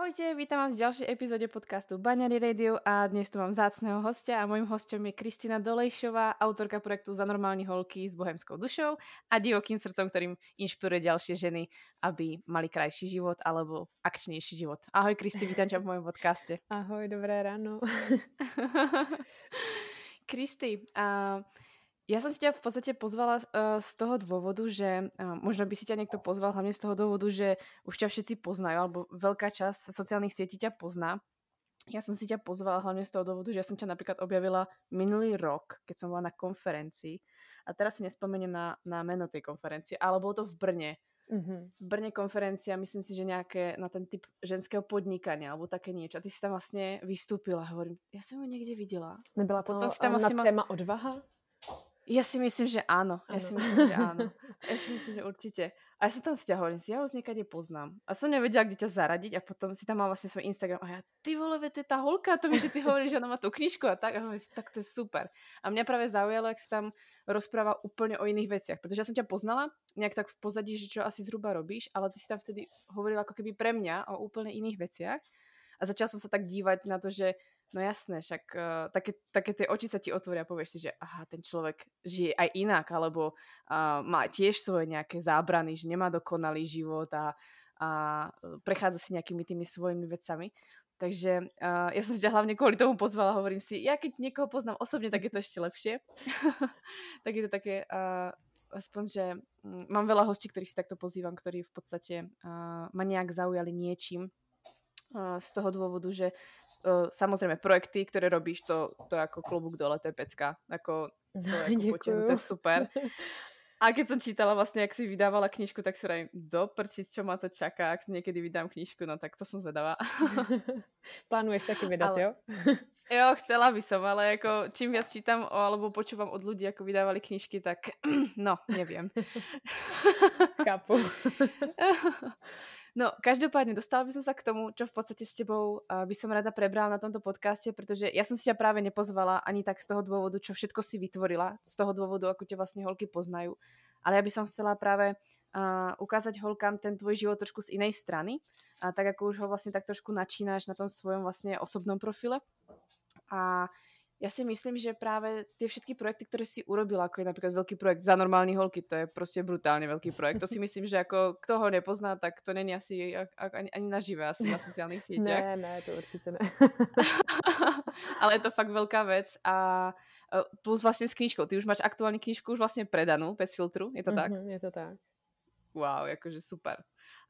Ahojte, vítam vás v ďalšej epizóde podcastu Baňary Radio a dnes tu mám zácného hostia a môjim hostom je Kristina Dolejšová, autorka projektu Za normální holky s bohemskou dušou a divokým srdcom, ktorým inšpiruje ďalšie ženy, aby mali krajší život alebo akčnejší život. Ahoj Kristi, vítam ťa v mojom podcaste. Ahoj, dobré ráno. Kristi, uh, ja som si ťa v podstate pozvala uh, z toho dôvodu, že uh, možno by si ťa niekto pozval hlavne z toho dôvodu, že už ťa všetci poznajú, alebo veľká časť sociálnych sietí ťa pozná. Ja som si ťa pozvala hlavne z toho dôvodu, že ja som ťa napríklad objavila minulý rok, keď som bola na konferencii. A teraz si nespomeniem na, na meno tej konferencie, ale bolo to v Brne. Mm-hmm. V Brne konferencia, myslím si, že nejaké na ten typ ženského podnikania alebo také niečo. A ty si tam vlastne vystúpila. Hovorím, ja som ju niekde videla. Nebyla to si tam na téma odvaha? Ja si myslím, že áno. Ja si myslím, že áno. Ja si myslím, že určite. A ja sa tam s hovorím, si ja už niekade poznám. A som nevedela, kde ťa zaradiť a potom si tam mal vlastne svoj Instagram a ja, ty vole, to je tá holka, to mi všetci hovorí, že ona má tú knižku a tak. A hovorím si, tak to je super. A mňa práve zaujalo, ak si tam rozpráva úplne o iných veciach. Pretože ja som ťa poznala nejak tak v pozadí, že čo asi zhruba robíš, ale ty si tam vtedy hovorila ako keby pre mňa o úplne iných veciach. A začala som sa tak dívať na to, že No jasné, však uh, také, také tie oči sa ti otvoria povieš si, že aha, ten človek žije aj inak, alebo uh, má tiež svoje nejaké zábrany, že nemá dokonalý život a, a prechádza si nejakými tými svojimi vecami. Takže uh, ja som ťa hlavne kvôli tomu pozvala, hovorím si, ja keď niekoho poznám osobne, tak je to ešte lepšie. tak je to také, uh, aspoň, že um, mám veľa hostí, ktorých si takto pozývam, ktorí v podstate uh, ma nejak zaujali niečím, z toho dôvodu, že uh, samozrejme projekty, ktoré robíš, to, to je ako klobúk dole, to je pecka. Ako, to, je, ako to je super. A keď som čítala vlastne, ak si vydávala knižku, tak si vrajím, do prčic, čo ma to čaká, ak niekedy vydám knižku, no tak to som zvedavá. Plánuješ taky vydat, ale, jo? jo, chcela by som, ale ako čím viac čítam o, alebo počúvam od ľudí, ako vydávali knižky, tak no, neviem. Chápu. No, každopádne dostala by som sa k tomu, čo v podstate s tebou uh, by som rada prebrala na tomto podcaste, pretože ja som si ťa práve nepozvala ani tak z toho dôvodu, čo všetko si vytvorila, z toho dôvodu, ako ťa vlastne holky poznajú. Ale ja by som chcela práve uh, ukázať holkám ten tvoj život trošku z inej strany, a tak ako už ho vlastne tak trošku načínáš na tom svojom vlastne osobnom profile. A ja si myslím, že práve tie všetky projekty, ktoré si urobila, ako je napríklad veľký projekt za normální holky, to je prostě brutálne veľký projekt. To si myslím, že ako kto ho nepozná, tak to není asi ani, ani nažive asi na sociálnych sieťach. Ne, ne, to určite ne. Ale je to fakt veľká vec a e, plus vlastne s knížkou. Ty už máš aktuálne knížku už vlastne predanú, bez filtru, je to tak? Mm -hmm, je to tak. Wow, jakože super.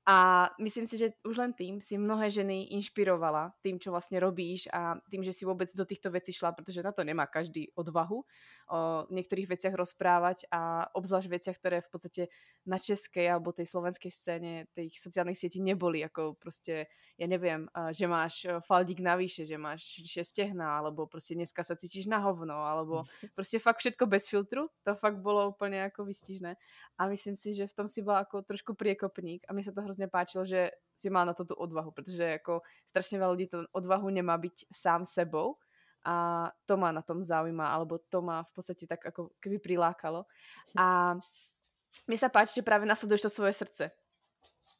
A myslím si, že už len tým si mnohé ženy inšpirovala tým, čo vlastne robíš a tým, že si vôbec do týchto vecí šla, pretože na to nemá každý odvahu o niektorých veciach rozprávať a obzvlášť veciach, ktoré v podstate na českej alebo tej slovenskej scéne tých sociálnych sietí neboli, ako proste, ja neviem, že máš faldík navyše, že máš stehna, alebo proste dneska sa cítiš na hovno, alebo proste fakt všetko bez filtru, to fakt bolo úplne ako vystižné. A myslím si, že v tom si bola ako trošku priekopník a mi sa to hrozne páčilo, že si mal na to tú odvahu, pretože ako strašne veľa ľudí to odvahu nemá byť sám sebou a to ma na tom zaujíma, alebo to ma v podstate tak ako keby prilákalo. A mi sa páči, že práve nasleduješ to svoje srdce.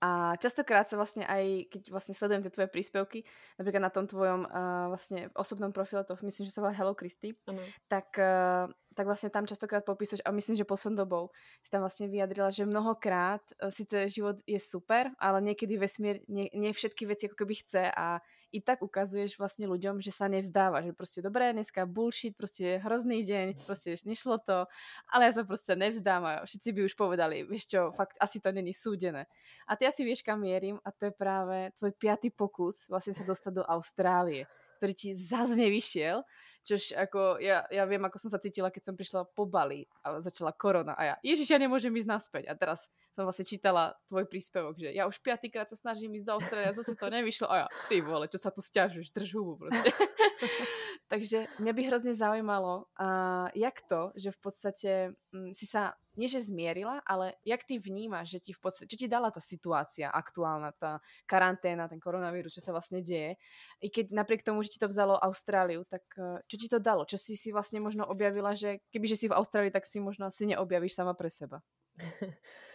A častokrát sa vlastne aj, keď vlastne sledujem tie tvoje príspevky, napríklad na tom tvojom uh, vlastne osobnom profile, to myslím, že sa volá Hello Christy, uh-huh. tak uh, tak vlastne tam častokrát popísuješ, a myslím, že poslednou dobou si tam vlastne vyjadrila, že mnohokrát uh, síce život je super, ale niekedy vesmír nie, nie všetky veci ako keby chce a i tak ukazuješ vlastne ľuďom, že sa nevzdáva, že proste dobré, dneska bullshit, proste hrozný deň, proste nešlo to, ale ja sa proste nevzdám a všetci by už povedali, vieš čo, fakt asi to není súdené. A ty asi vieš, kam mierim a to je práve tvoj piatý pokus vlastne sa dostať do Austrálie ktorý ti zase nevyšiel, Čož ako, ja, ja viem, ako som sa cítila, keď som prišla po Bali a začala korona a ja, ježiš, ja nemôžem ísť naspäť. A teraz som vlastne čítala tvoj príspevok, že ja už piatýkrát sa snažím ísť do Austrálie a zase to nevyšlo. A ja, ty vole, čo sa tu stiažuješ, drž hubu proste. Takže mňa by hrozne zaujímalo, uh, jak to, že v podstate um, si sa, nie že zmierila, ale jak ty vnímaš, že ti v podstate, čo ti dala tá situácia aktuálna, tá karanténa, ten koronavírus, čo sa vlastne deje. I keď napriek tomu, že ti to vzalo Austráliu, tak uh, čo ti to dalo? Čo si si vlastne možno objavila, že kebyže si v Austrálii, tak si možno asi neobjavíš sama pre seba?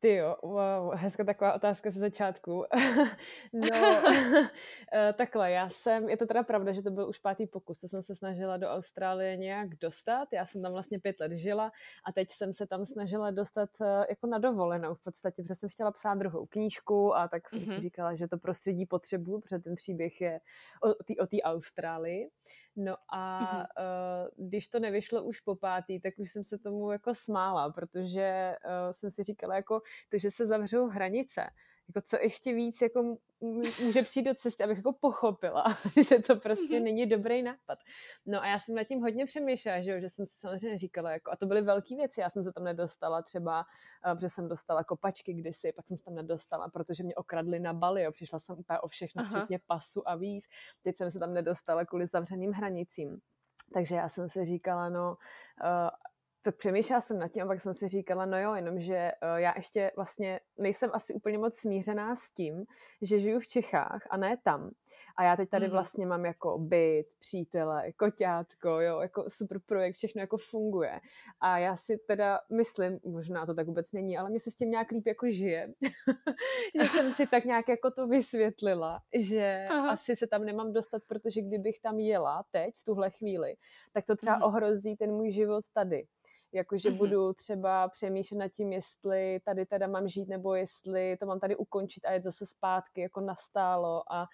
Ty jo, wow, hezká taková otázka ze začátku. no, eh, takhle, já jsem, je to teda pravda, že to byl už pátý pokus, co jsem se snažila do Austrálie nějak dostat. Já jsem tam vlastně pět let žila a teď jsem se tam snažila dostat eh, jako na dovolenou v podstatě, protože jsem chtěla psát druhou knížku a tak jsem mm-hmm. si mhm. říkala, že to prostředí potřebuju, protože ten příběh je o té Austrálii. No a mm-hmm. uh, když to nevyšlo už po pátý, tak už jsem se tomu jako smála, protože uh, jsem si říkala, jako to, že se zavřou hranice, jako co ještě víc jako může přijít do cesty, abych jako pochopila, že to prostě mm-hmm. není dobrý nápad. No a já jsem nad tím hodně přemýšlela, že, jo, že jsem si samozřejmě říkala, jako, a to byly velké věci, já jsem se tam nedostala třeba, uh, protože jsem dostala kopačky kdysi, pak jsem se tam nedostala, protože mě okradli na Bali, jo, přišla jsem úplně o všechno, Aha. včetně pasu a víz, teď jsem se tam nedostala kvůli zavřeným hranicím. Takže já jsem si říkala, no, uh, tak přemýšlela jsem nad tím a pak jsem si říkala, no jo, jenomže uh, já ještě vlastně nejsem asi úplně moc smířená s tím, že žiju v Čechách a ne tam. A já teď tady mm. vlastně mám jako byt, přítele, koťátko, jo, jako super projekt, všechno jako funguje. A já si teda myslím, možná to tak vůbec není, ale mě se s tím nějak líp jako žije. že jsem si tak nějak jako to vysvětlila, že Aha. asi se tam nemám dostat, protože kdybych tam jela teď, v tuhle chvíli, tak to třeba mm. ohrozí ten můj život tady jakože mm-hmm. budu třeba přemýšlet nad tím, jestli tady teda mám žít, nebo jestli to mám tady ukončit a jet zase zpátky, jako nastálo a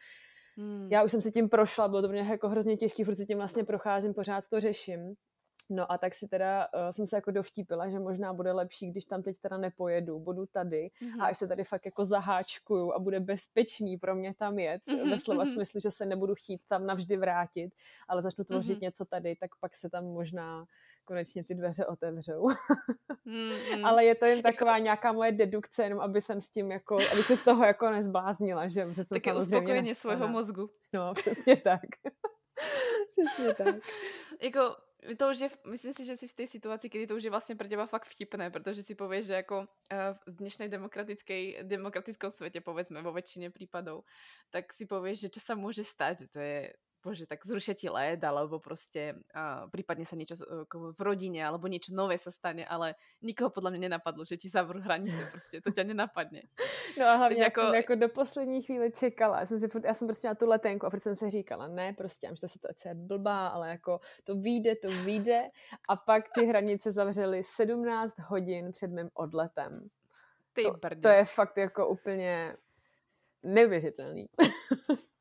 mm. já už jsem se tím prošla, bylo to mě jako hrozně těžký, furt tím vlastně procházím, pořád to řeším. No a tak si teda uh, jsem se jako dovtípila, že možná bude lepší, když tam teď teda nepojedu, budu tady mm-hmm. a až se tady fakt jako zaháčkuju a bude bezpečný pro mě tam jet, mm-hmm. ve slova mm-hmm. smyslu, že se nebudu chtít tam navždy vrátit, ale začnu tvořit mm-hmm. něco tady, tak pak se tam možná konečně ty dveře otevřou. mm-hmm. Ale je to jen jako taková nějaká moje dedukce, jenom aby jsem s tím jako, abych se z toho jako nezbláznila, že, že jsem Také uspokojení svého mozgu. No, přesně tak. přesně tak. jako to už je, myslím si, že si v té situaci, kdy to už je vlastně pro těba fakt vtipné, protože si pověš, že jako eh, v dnešnej demokratickej, demokratickom svete, povedzme, vo väčšine prípadov, tak si povieš, že čo sa môže stať, to je bože, tak zrušia ti led, alebo proste uh, prípadne sa niečo uh, v rodine, alebo niečo nové sa stane, ale nikoho podľa mňa nenapadlo, že ti zavrú hranice, prostě to ťa nenapadne. No a hlavně jako... jako do poslední chvíle čekala, já jsem, si, já jsem prostě na tu letenku a protože jsem si říkala, ne, prostě, že ta situace je blbá, ale jako to vyjde, to vyjde a pak ty hranice zavřely 17 hodin před mým odletem. Ty to, to je fakt jako úplně neuvěřitelný.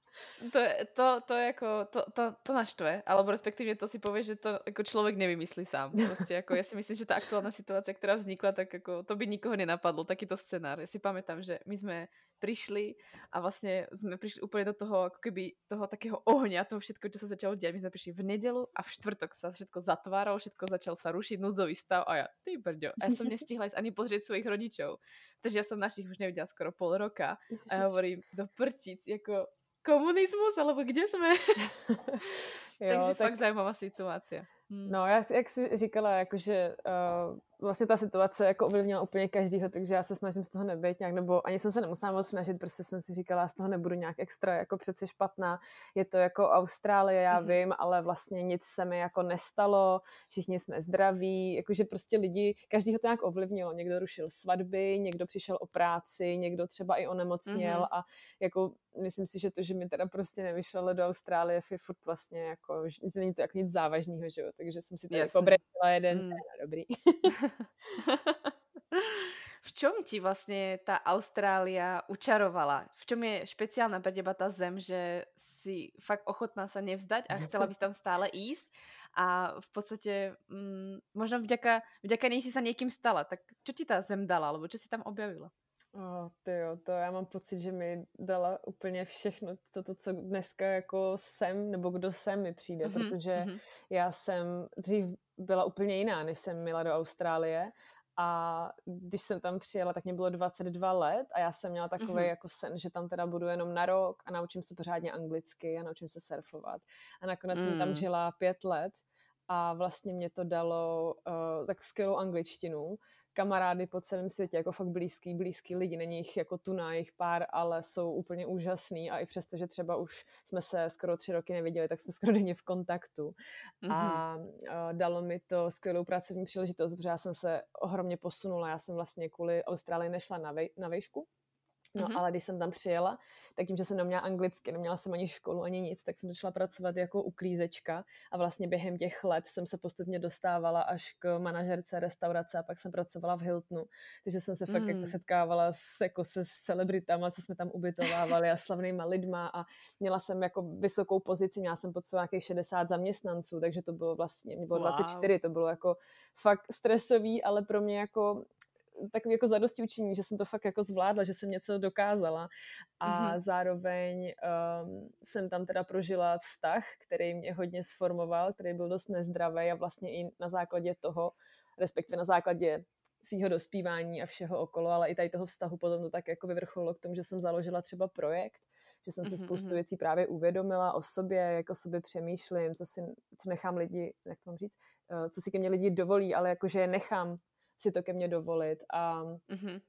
To, to, to, jako, to, to, to naštve, alebo respektíve to si povie, že to jako člověk nevymyslí sám. Prostě jako, já si myslím, že ta aktuálna situace, která vznikla, tak jako, to by nikoho nenapadlo, takýto scenár. Já si pamätám, že my jsme prišli a vlastně jsme prišli úplně do toho, jako keby toho takého ohňa, toho všetko, čo sa začalo dělat. My jsme prišli v nedelu a v čtvrtok sa všetko zatváralo, všetko začal sa rušiť, núdzový stav a ja, ty brďo. A ja som nestihla ísť ani pozrieť svojich rodičov. Takže ja som našich už nevidela skoro pol roka. A ja hovorím, do prčic, jako komunismus, alebo kde jsme? Takže tak... fakt zajímavá situace. Hmm. No, jak, jak jsi říkala, jakože uh, vlastně ta situace jako ovlivnila úplně každýho, takže já se snažím z toho nebyt nějak, nebo ani jsem se nemusela moc snažit, prostě jsem si říkala, já z toho nebudu nějak extra jako přeci špatná. Je to jako Austrálie, já mm-hmm. vím, ale vlastně nic se mi jako nestalo, všichni jsme zdraví, jakože prostě lidi, každý ho to nějak ovlivnilo. Někdo rušil svatby, někdo přišel o práci, někdo třeba i onemocněl mm-hmm. a jako myslím si, že to, že mi teda prostě nevyšlo do Austrálie, je furt vlastně jako, že není to jako nic závažného, že jo, takže jsem si tady pobredila jeden, mm. dobrý. v čom ti vlastně ta Austrália učarovala? V čom je špeciálna pre teba ta zem, že si fakt ochotná sa nevzdať a chcela bys tam stále ísť? A v podstate mm, možno vďaka, vďaka nej si sa niekým stala. Tak čo ti ta zem dala? Alebo čo si tam objavila? Oh, ty jo, to já mám pocit, že mi dala úplně všechno, to, co dneska jako jsem, nebo kdo jsem mi přijde, mm-hmm, protože mm-hmm. já jsem dřív byla úplně jiná, než jsem měla do Austrálie a když jsem tam přijela, tak mě bylo 22 let a já jsem měla takový mm-hmm. jako sen, že tam teda budu jenom na rok a naučím se pořádně anglicky a naučím se surfovat. A nakonec mm. jsem tam mm. žila pět let a vlastně mě to dalo uh, tak skvělou angličtinu, kamarády po celém světě, jako fakt blízký, blízký lidi, není jich jako tu na jich pár, ale jsou úplně úžasný a i přesto, že třeba už jsme se skoro tři roky neviděli, tak jsme skoro denně v kontaktu. Mm-hmm. a, a dalo mi to skvělou pracovní příležitost, protože já jsem se ohromně posunula, já jsem vlastně kvůli Austrálii nešla na, vej, na vejšku, No mm-hmm. ale když jsem tam přijela, tak tím, že jsem neměla anglicky, neměla jsem ani školu, ani nic, tak jsem začala pracovat jako uklízečka a vlastně během těch let jsem se postupně dostávala až k manažerce restaurace a pak jsem pracovala v Hiltonu. Takže jsem se mm. fakt jako mm. setkávala s, jako se s celebritama, co jsme tam ubytovávali a slavnýma lidma a měla jsem jako vysokou pozici, měla jsem pod sebou nějakých 60 zaměstnanců, takže to bylo vlastně, mě bylo wow. 24, to bylo jako fakt stresový, ale pro mě jako takový jako zadosti učení, že jsem to fakt jako zvládla, že jsem něco dokázala a mm-hmm. zároveň um, jsem tam teda prožila vztah, který mě hodně sformoval, který byl dost nezdravý a vlastně i na základě toho, respektive na základě svého dospívání a všeho okolo, ale i tady toho vztahu potom to tak jako vyvrcholilo k tomu, že jsem založila třeba projekt, že jsem si mm-hmm. spoustu věcí právě uvědomila o sobě, jak o sobě přemýšlím, co si, co nechám lidi, jak to mám říct, uh, co si ke mně lidi dovolí, ale jakože je nechám si to ke mně dovolit a mm-hmm.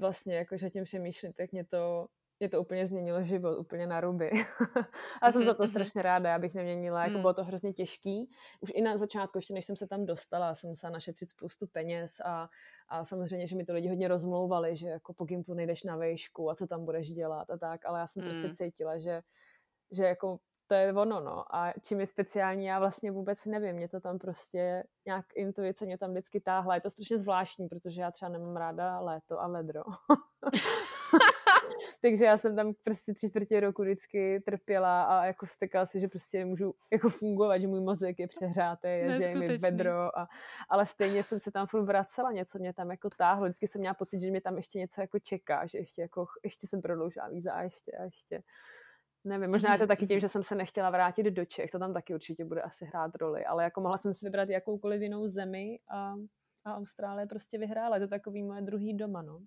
vlastně jakože tím přemýšlím, tak mě to, mě to úplně změnilo život, úplně na ruby. a jsem za to mm-hmm. strašně ráda, já bych neměnila, jako mm. bylo to hrozně těžký. Už i na začátku, ještě než jsem se tam dostala, jsem musela našetřit spoustu peněz a, a samozřejmě, že mi to lidi hodně rozmlouvali, že jako po Gimplu nejdeš na vejšku a co tam budeš dělat a tak, ale já jsem mm. prostě cítila, že, že jako to je ono, no. A čím je speciální, já vlastně vůbec nevím. Mě to tam prostě, nějak intuice mě tam vždycky táhla. Je to strašně zvláštní, protože já třeba nemám ráda léto a ledro. Takže já jsem tam prostě tři čtvrtě roku vždycky trpěla a jako vstekala si, že prostě nemůžu jako fungovat, že můj mozek je přehrátý, že je mi vedro. A, ale stejně jsem se tam furt vracela, něco mě tam jako táhlo. Vždycky jsem měla pocit, že mě tam ještě něco jako čeká, že ještě jako, ještě jsem prodloužila víza a ještě a ještě. Nevím, možná je to taky tím, že jsem se nechtěla vrátit do Čech, to tam taky určitě bude asi hrát roli, ale jako mohla jsem si vybrat jakoukoliv jinou zemi a, a Austrálie prostě vyhrála, je to takový moje druhý doma, no.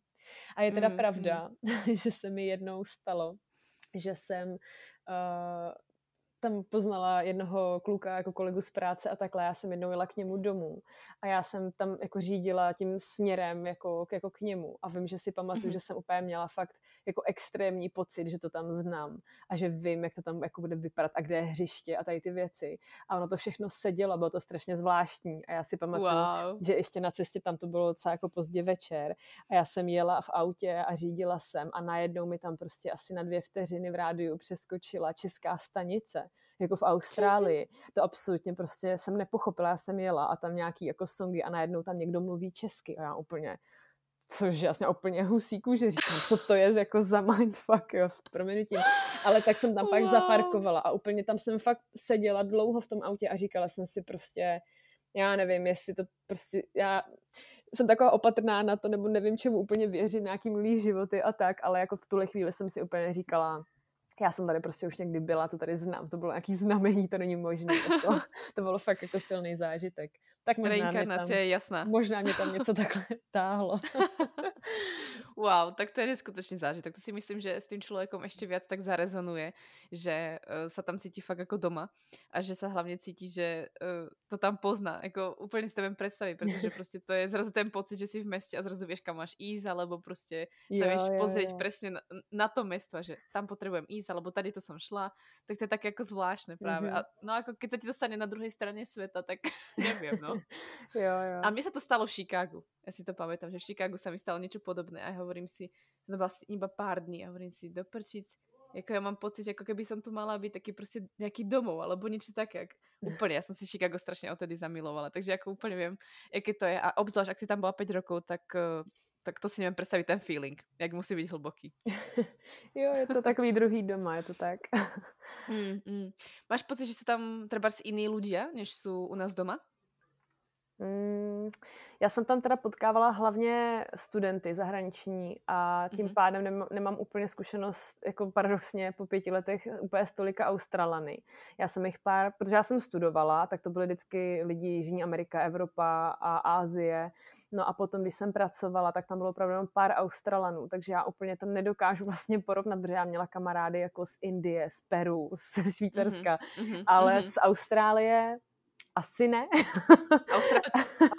A je teda mm, pravda, mm. že se mi jednou stalo, že jsem uh, tam poznala jednoho kluka jako kolegu z práce a takhle. Já jsem jednou jela k němu domů a já jsem tam jako řídila tím směrem jako, jako k němu a vím, že si pamatuju, mm-hmm. že jsem úplně měla fakt jako extrémní pocit, že to tam znám a že vím, jak to tam jako bude vypadat a kde je hřiště a tady ty věci. A ono to všechno sedělo, bylo to strašně zvláštní a já si pamatuju, wow. že ještě na cestě tam to bylo docela jako pozdě večer a já jsem jela v autě a řídila jsem a najednou mi tam prostě asi na dvě vteřiny v rádiu přeskočila česká stanice jako v Austrálii. To absolutně prostě jsem nepochopila, já jsem jela a tam nějaký jako songy a najednou tam někdo mluví česky a já úplně, což jasně úplně husí kůže, říkám, co to je jako za mindfuck, jo, proměnutím. Ale tak jsem tam wow. pak zaparkovala a úplně tam jsem fakt seděla dlouho v tom autě a říkala jsem si prostě, já nevím, jestli to prostě, já jsem taková opatrná na to, nebo nevím, čemu úplně věřím, nějaký milý životy a tak, ale jako v tuhle chvíli jsem si úplně říkala, já jsem tady prostě už někdy byla, to tady znám, to bylo nějaký znamení, to není možné. To, to bylo fakt jako silný zážitek. Tak možná Reinkarnace tam, je jasná. Možná mě tam něco takhle táhlo. wow, tak to je skutečný zážitek. To si myslím, že s tím člověkem ještě víc tak zarezonuje, že uh, sa tam cítí fakt jako doma a že sa hlavně cítí, že uh, to tam pozná. Jako úplně si to představit, protože prostě to je zrazu ten pocit, že jsi v městě a zrazu víš, kam máš ísť, alebo prostě se víš pozrieť přesně na, na to město, že tam potřebujem ísť, alebo tady to jsem šla, tak to je tak jako zvláštne právě. Mm-hmm. A no jako keď se ti to stane na druhé straně světa, tak nevím, no. jo, jo. A mně se to stalo v Chicagu. Já si to pamätám, že v Chicagu sa mi stalo niečo podobné a hovorím si, to bylo asi iba pár dní a hovorím si, doprčic, jako já mám pocit, jako keby som tu mala být taky prostě nějaký domov, alebo niečo také. Jak, úplně, já jsem si Chicago strašně odtedy zamilovala, takže jako úplně vím, jaké to je. A obzvlášť, ak si tam byla 5 rokov, tak eh, tak to si nevím představit ten feeling, jak musí být hlboký. jo, je to takový druhý doma, je to tak. mm, mm. Máš pocit, že jsou tam třeba jiní ľudia, než jsou u nás doma? Mm, já jsem tam teda potkávala hlavně studenty zahraniční a tím mm-hmm. pádem nemám, nemám úplně zkušenost, jako paradoxně po pěti letech úplně stolika Australany. Já jsem jich pár, protože já jsem studovala, tak to byly vždycky lidi Jižní Amerika, Evropa a Ázie. No a potom, když jsem pracovala, tak tam bylo opravdu pár Australanů, takže já úplně to nedokážu vlastně porovnat, protože já měla kamarády jako z Indie, z Peru, z Švýcarska, mm-hmm. ale mm-hmm. z Austrálie asi ne.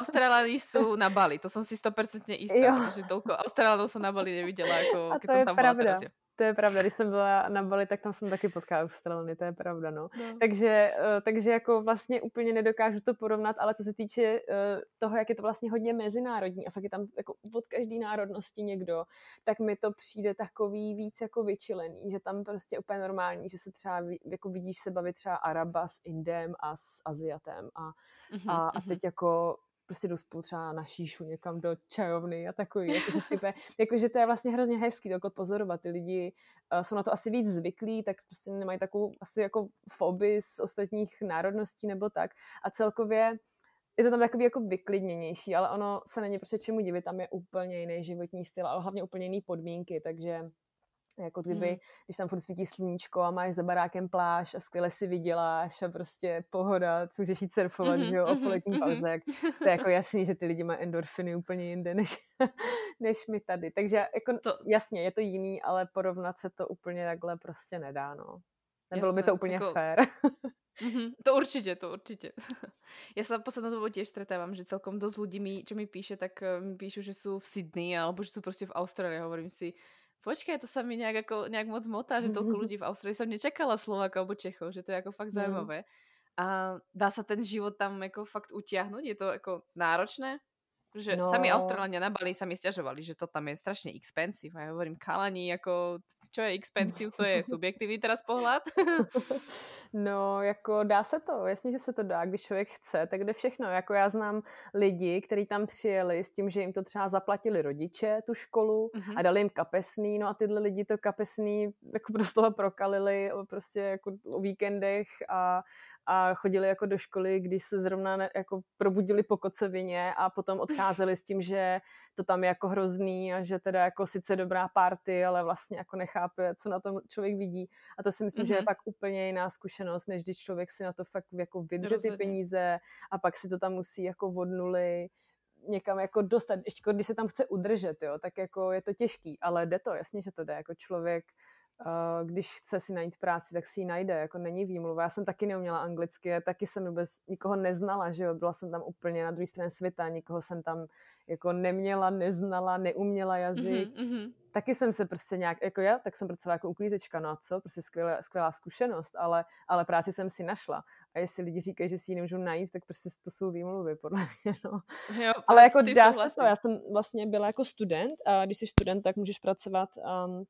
Austra- jsou na Bali, to jsem si 100% jistá, jo. protože tolko Australanů jsem na Bali neviděla, jako A to je tam pravda. Byla teraz, to je pravda, když jsem byla na Bali, tak tam jsem taky potkala Australany, to je pravda, no. no. Takže, uh, takže jako vlastně úplně nedokážu to porovnat, ale co se týče uh, toho, jak je to vlastně hodně mezinárodní a fakt je tam jako od každé národnosti někdo, tak mi to přijde takový víc jako vyčilený, že tam prostě úplně normální, že se třeba jako vidíš se bavit třeba Araba s Indem a s Aziatem a, mm-hmm, a, a mhm. teď jako prostě jdu spolu třeba na šíšu někam do čajovny a takový. Jako, type, jako, že to je vlastně hrozně hezký takhle pozorovat. Ty lidi uh, jsou na to asi víc zvyklí, tak prostě nemají takovou asi jako fobii z ostatních národností nebo tak. A celkově je to tam takový jako vyklidněnější, ale ono se není prostě čemu divit, tam je úplně jiný životní styl, ale hlavně úplně jiný podmínky, takže jako kdyby, hmm. když tam furt svítí sluníčko a máš za barákem pláž a skvěle si vyděláš a prostě pohoda, co můžeš jít surfovat, mm-hmm, že jo, o poletní mm-hmm. pauze, tak to je jako jasný, že ty lidi mají endorfiny úplně jinde, než, než my tady. Takže jako to... jasně, je to jiný, ale porovnat se to úplně takhle prostě nedá, no. Nebylo Jasné, by to úplně jako... fér. Mm-hmm, to určitě, to určitě. Já se poslednou dobou těž stretávám, že celkom dost lidí, mi, čo mi píše, tak eh, mi píšu, že jsou v Sydney alebo že jsou prostě v Austrálii. Hovorím si, Počkej, to sa mi nejak, ako, nejak moc motá, že toľko ľudí v Austrálii som nečakala Slovákov alebo Čechov, že to je ako fakt mm. zaujímavé. A dá sa ten život tam jako fakt utiahnuť? Je to jako náročné? Že no. sami Austrálania na Bali sa mi stiažovali, že to tam je strašně expensive. A ja hovorím, kalani, jako, čo je expensive, to je subjektivní teraz pohľad. no, jako dá se to, jasně, že se to dá, když člověk chce, tak jde všechno. Jako já znám lidi, kteří tam přijeli s tím, že jim to třeba zaplatili rodiče, tu školu, mm-hmm. a dali jim kapesný, no a tyhle lidi to kapesný jako prostě toho prokalili prostě jako o víkendech a, a chodili jako do školy, když se zrovna ne, jako probudili po kocovině a potom odcházeli s tím, že to tam je jako hrozný a že teda jako sice dobrá party, ale vlastně jako nechápe, co na tom člověk vidí. A to si myslím, mm-hmm. že je mhm. pak úplně jiná zkušenost, než když člověk si na to fakt jako vydře ty peníze a pak si to tam musí jako od nuly někam jako dostat, ještě když se tam chce udržet, jo, tak jako je to těžký, ale jde to, jasně, že to jde, jako člověk když chce si najít práci, tak si ji najde, jako není výmluva. Já jsem taky neuměla anglicky, taky jsem vůbec nikoho neznala, že jo, byla jsem tam úplně na druhé straně světa, nikoho jsem tam jako neměla, neznala, neuměla jazyk. Mm-hmm. Taky jsem se prostě nějak, jako já, tak jsem pracovala jako uklízečka, no a co, prostě skvělá, skvělá zkušenost, ale, ale práci jsem si našla. A jestli lidi říkají, že si ji nemůžu najít, tak prostě to jsou výmluvy, podle mě, no. Jo, ale jako dá se to, já jsem vlastně byla jako student a když jsi student, tak můžeš pracovat um,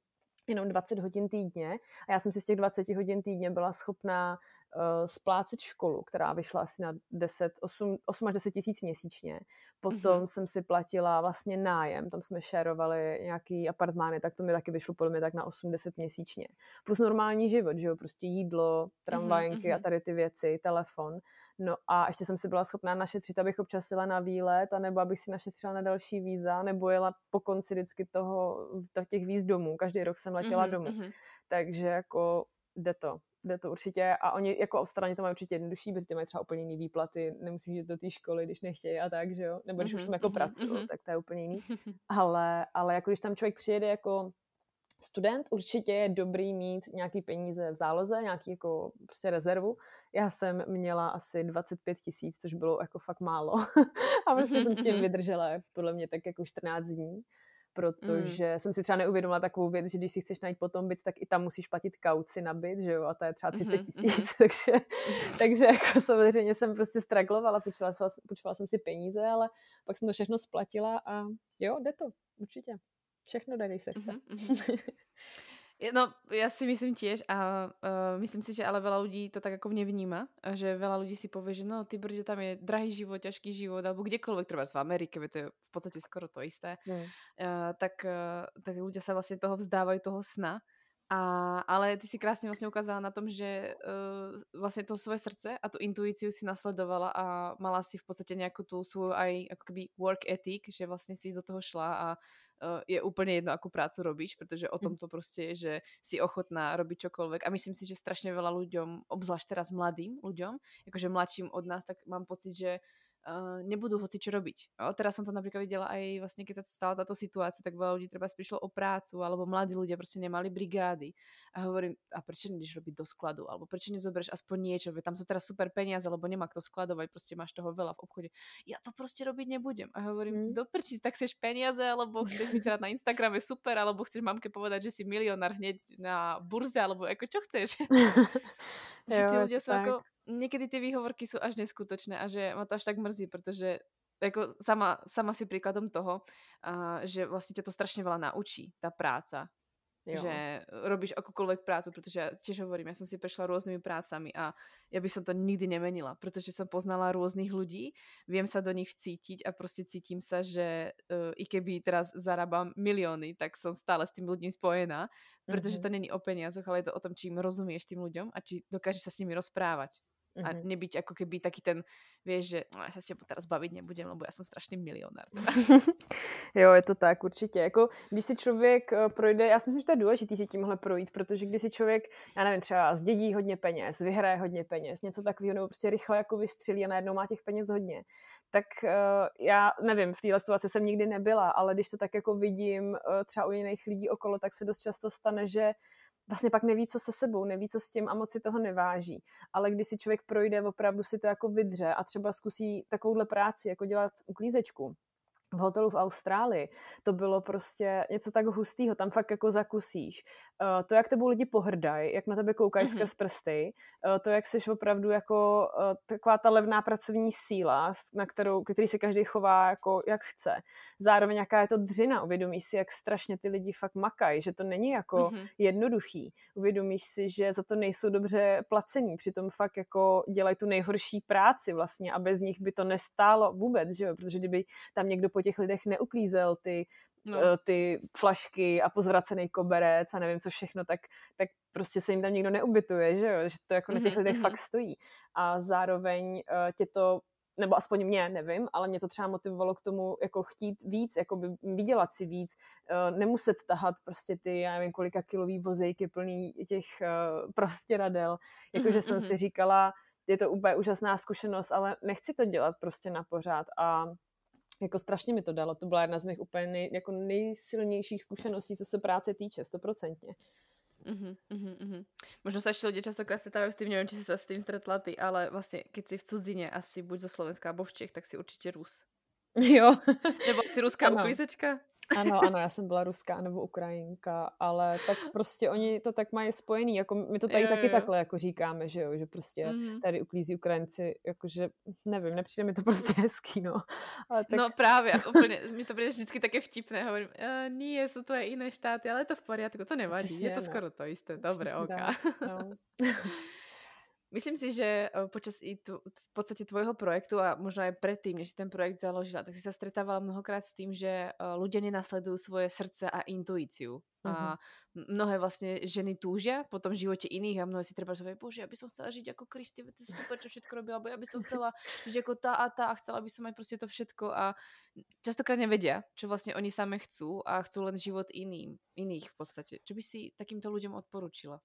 jenom 20 hodin týdně a já jsem si z těch 20 hodin týdně byla schopná uh, splácet školu, která vyšla asi na 10, 8, 8 až 10 tisíc měsíčně. Potom mm-hmm. jsem si platila vlastně nájem, tam jsme šerovali nějaký apartmány, tak to mi taky vyšlo podle mě tak na 80 měsíčně. Plus normální život, že jo, prostě jídlo, tramvajenky mm-hmm. a tady ty věci, telefon. No a ještě jsem si byla schopná našetřit, abych občas jela na výlet, anebo abych si našetřila na další víza, nebo jela po konci vždycky toho, těch víz domů. Každý rok jsem letěla mm-hmm, domů. Mm-hmm. Takže jako jde to. Jde to určitě. A oni jako Australani to mají určitě jednodušší, protože ty mají třeba úplně jiný výplaty, nemusíš jít do té školy, když nechtějí a tak, že jo. Nebo když mm-hmm, už tam jako mm-hmm, pracují, mm-hmm. tak to je úplně jiný. Ale, ale jako když tam člověk přijede jako student, určitě je dobrý mít nějaký peníze v záloze, nějaký jako prostě rezervu. Já jsem měla asi 25 tisíc, což bylo jako fakt málo. a prostě jsem tím vydržela podle mě tak jako 14 dní protože mm. jsem si třeba neuvědomila takovou věc, že když si chceš najít potom byt, tak i tam musíš platit kauci na byt, že jo, a to je třeba 30 mhm, tisíc, mm-hmm. takže, takže jako samozřejmě jsem prostě straglovala, počula, počula jsem si peníze, ale pak jsem to všechno splatila a jo, jde to, určitě. Všechno jde, když se chce. Mm-hmm. No, ja si myslím tiež a uh, myslím si, že ale veľa ľudí to tak ako nevníma, že veľa ľudí si povie, že no, ty brďo, tam je drahý život, ťažký život, alebo kdekoľvek, treba v Amerike, to je v podstate skoro to isté, mm. uh, tak, uh, tak ľudia sa vlastne toho vzdávajú, toho sna A, ale ty si krásně vlastně ukázala na tom, že uh, vlastně to svoje srdce a tu intuíciu si nasledovala a mala si v podstatě nějakou tu svou aj jako keby work ethic, že vlastně si do toho šla a je úplně jedno, akú prácu robíš, protože o tom to prostě je, že si ochotná robiť čokoľvek. A myslím si, že strašně veľa ľuďom, obzvlášť teraz mladým ľuďom, jakože mladším od nás, tak mám pocit, že uh, nebudú hoci čo robiť. O, teraz som to napríklad videla aj vlastne, keď sa stala táto situácia, tak veľa ľudí treba prišlo o prácu, alebo mladí ľudia prostě nemali brigády. A hovorím, a prečo nejdeš robiť do skladu? Alebo prečo nezoberieš aspoň niečo? Tam sú teraz super peniaze, lebo nemá kto skladovať, prostě máš toho veľa v obchode. Ja to prostě robiť nebudem. A hovorím, mm. do prčí, tak chceš peniaze, alebo chceš byť rád na Instagrame super, alebo chceš mamke povedať, že si milionár hneď na burze, alebo jako čo chceš? že ty ľudia sú ako někdy ty výhovorky jsou až neskutočné a že ma to až tak mrzí, protože jako sama, sama si príkladom toho, uh, že vlastně tě to strašně veľa naučí, ta práca. Jo. Že robíš akúkoľvek prácu, protože tiež hovorím, ja som si prešla rôznymi prácami a ja by som to nikdy nemenila, protože som poznala rôznych ľudí, viem sa do nich cítiť a prostě cítim sa, že uh, i keby teraz zarábam milióny, tak som stále s tým ľuďmi spojená, protože mm -hmm. to není o peniazoch, ale je to o tom, čím rozumieš tým ľuďom a či dokážeš sa s nimi rozprávať a mm-hmm. nebyť ako keby taký ten, vieš, že no, já se s tebou teraz bavit nebudem, lebo já jsem strašně milionár. jo, je to tak, určitě. Jako, když si člověk uh, projde, já si myslím, že to je důležité si tímhle projít, protože když si člověk, já nevím, třeba zdědí hodně peněz, vyhraje hodně peněz, něco takového, nebo prostě rychle jako vystřelí a najednou má těch peněz hodně, tak uh, já nevím, v téhle situaci jsem nikdy nebyla, ale když to tak jako vidím uh, třeba u jiných lidí okolo, tak se dost často stane, že vlastně pak neví, co se sebou, neví, co s tím a moc si toho neváží. Ale když si člověk projde, opravdu si to jako vydře a třeba zkusí takovouhle práci, jako dělat uklízečku, v hotelu v Austrálii, to bylo prostě něco tak hustého, tam fakt jako zakusíš. Uh, to, jak tebou lidi pohrdají, jak na tebe koukají mm-hmm. skrz prsty, uh, to, jak jsi opravdu jako uh, taková ta levná pracovní síla, na kterou, který se každý chová jako jak chce. Zároveň jaká je to dřina, uvědomíš si, jak strašně ty lidi fakt makají, že to není jako mm-hmm. jednoduchý. Uvědomíš si, že za to nejsou dobře placení, přitom fakt jako dělají tu nejhorší práci vlastně a bez nich by to nestálo vůbec, že jo? protože kdyby tam někdo po těch lidech neuklízel ty, no. Eh, ty flašky a pozvracený koberec a nevím co všechno, tak, tak prostě se jim tam nikdo neubytuje, že jo? Že to jako na těch mm-hmm. lidech mhm. fakt stojí. A zároveň uh, tě to nebo aspoň mě, nevím, ale mě to třeba motivovalo k tomu jako chtít víc, jako by vydělat si víc, uh, nemuset tahat prostě ty, já nevím, kolika kilový vozejky plný těch prostě radel. Jakože mm-hmm. jsem si mhm. říkala, je to úplně úžasná zkušenost, ale nechci to dělat prostě na pořád a jako strašně mi to dalo. To byla jedna z mých úplně nej, jako nejsilnějších zkušeností, co se práce týče, stoprocentně. Uh-huh, uh-huh, uh-huh. Možno sa ešte ľudia častokrát stretávajú s tým, neviem, či si s tým stretla ty, ale vlastne keď si v cudzine asi buď zo Slovenska alebo v Čech, tak si určite Rus. Jo. Nebo si ruská uklízečka? Ano, ano, já jsem byla ruská nebo ukrajinka, ale tak prostě oni to tak mají spojený, jako my to tady jo, taky jo. takhle jako říkáme, že jo, že prostě mm-hmm. tady uklízí Ukrajinci, jakože nevím, nepřijde mi to prostě hezký, no. Ale tak... No právě, úplně, mi to bude vždycky také vtipné, hovorím, e, nie, jsou to je jiné štáty, ale je to v poriadku, to nevadí, Přesně, je to no. skoro to jisté, dobré, ok. No. Myslím si, že eh, počas i tu, v podstate tvojho projektu a možno aj predtým, než si ten projekt založila, tak si sa stretávala mnohokrát s tým, že eh, ľudia nenasledujú svoje srdce a intuíciu. Uh-huh. A mhm. mnohé vlastne ženy túžia po tom živote iných a mnohé si treba povedať, bože, ja by som chcela žiť ako Kristy, to je super, čo všetko robila, alebo ja by som chcela žiť ako tá a tá a chcela by som mať proste to všetko a častokrát nevedia, čo vlastne oni same chcú a chcú len život iným, iných v podstate. Čo by si takýmto ľuďom odporučila?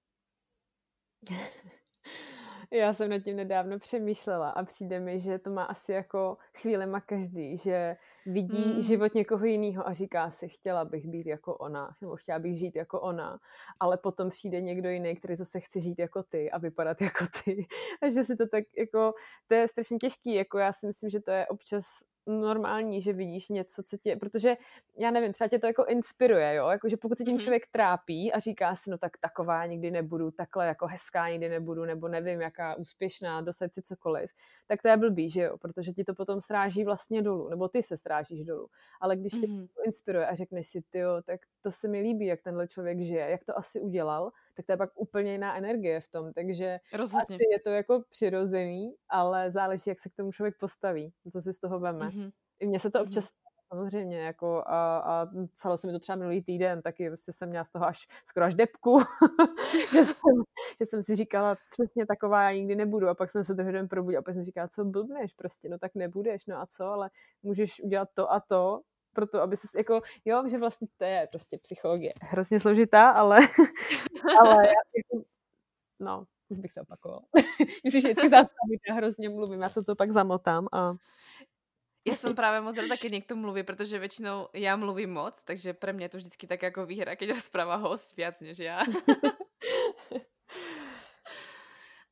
Já jsem nad tím nedávno přemýšlela a přijde mi, že to má asi jako chvílema každý, že vidí mm. život někoho jiného a říká si, chtěla bych být jako ona, nebo chtěla bych žít jako ona, ale potom přijde někdo jiný, který zase chce žít jako ty a vypadat jako ty. A že si to tak jako, to je strašně těžký, jako já si myslím, že to je občas normální, že vidíš něco, co tě, protože já nevím, třeba tě to jako inspiruje, jo, jakože pokud se tím mm-hmm. člověk trápí a říká si, no tak taková nikdy nebudu, takhle jako hezká nikdy nebudu, nebo nevím, jaká úspěšná, dosaď si cokoliv, tak to je blbý, že jo, protože ti to potom sráží vlastně dolů, nebo ty se strážíš dolů. Ale když tě mm-hmm. inspiruje a řekneš si, ty jo, tak to se mi líbí, jak tenhle člověk žije, jak to asi udělal, tak to je pak úplně jiná energie v tom, takže Rozhodně. asi je to jako přirozený, ale záleží, jak se k tomu člověk postaví, co si z toho veme. Mm-hmm. I mně se to mm-hmm. občas samozřejmě, jako a, a stalo se mi to třeba minulý týden, taky prostě jsem měla z toho až skoro až depku, že, jsem, že jsem si říkala, přesně taková já nikdy nebudu a pak jsem se druhý den probudila a pak jsem si říkala, co blbneš prostě, no tak nebudeš, no a co, ale můžeš udělat to a to, proto, aby se jako, jo, že vlastně to je prostě psychologie hrozně složitá, ale, ale já, jako, no, už bych se opakovala. Myslím, že vždycky zastavit, já hrozně mluvím, já se to pak zamotám a já jsem právě moc ráda, keď někdo mluví, protože většinou já mluvím moc, takže pro mě je to vždycky tak jako výhra, keď rozpráva host viac než já.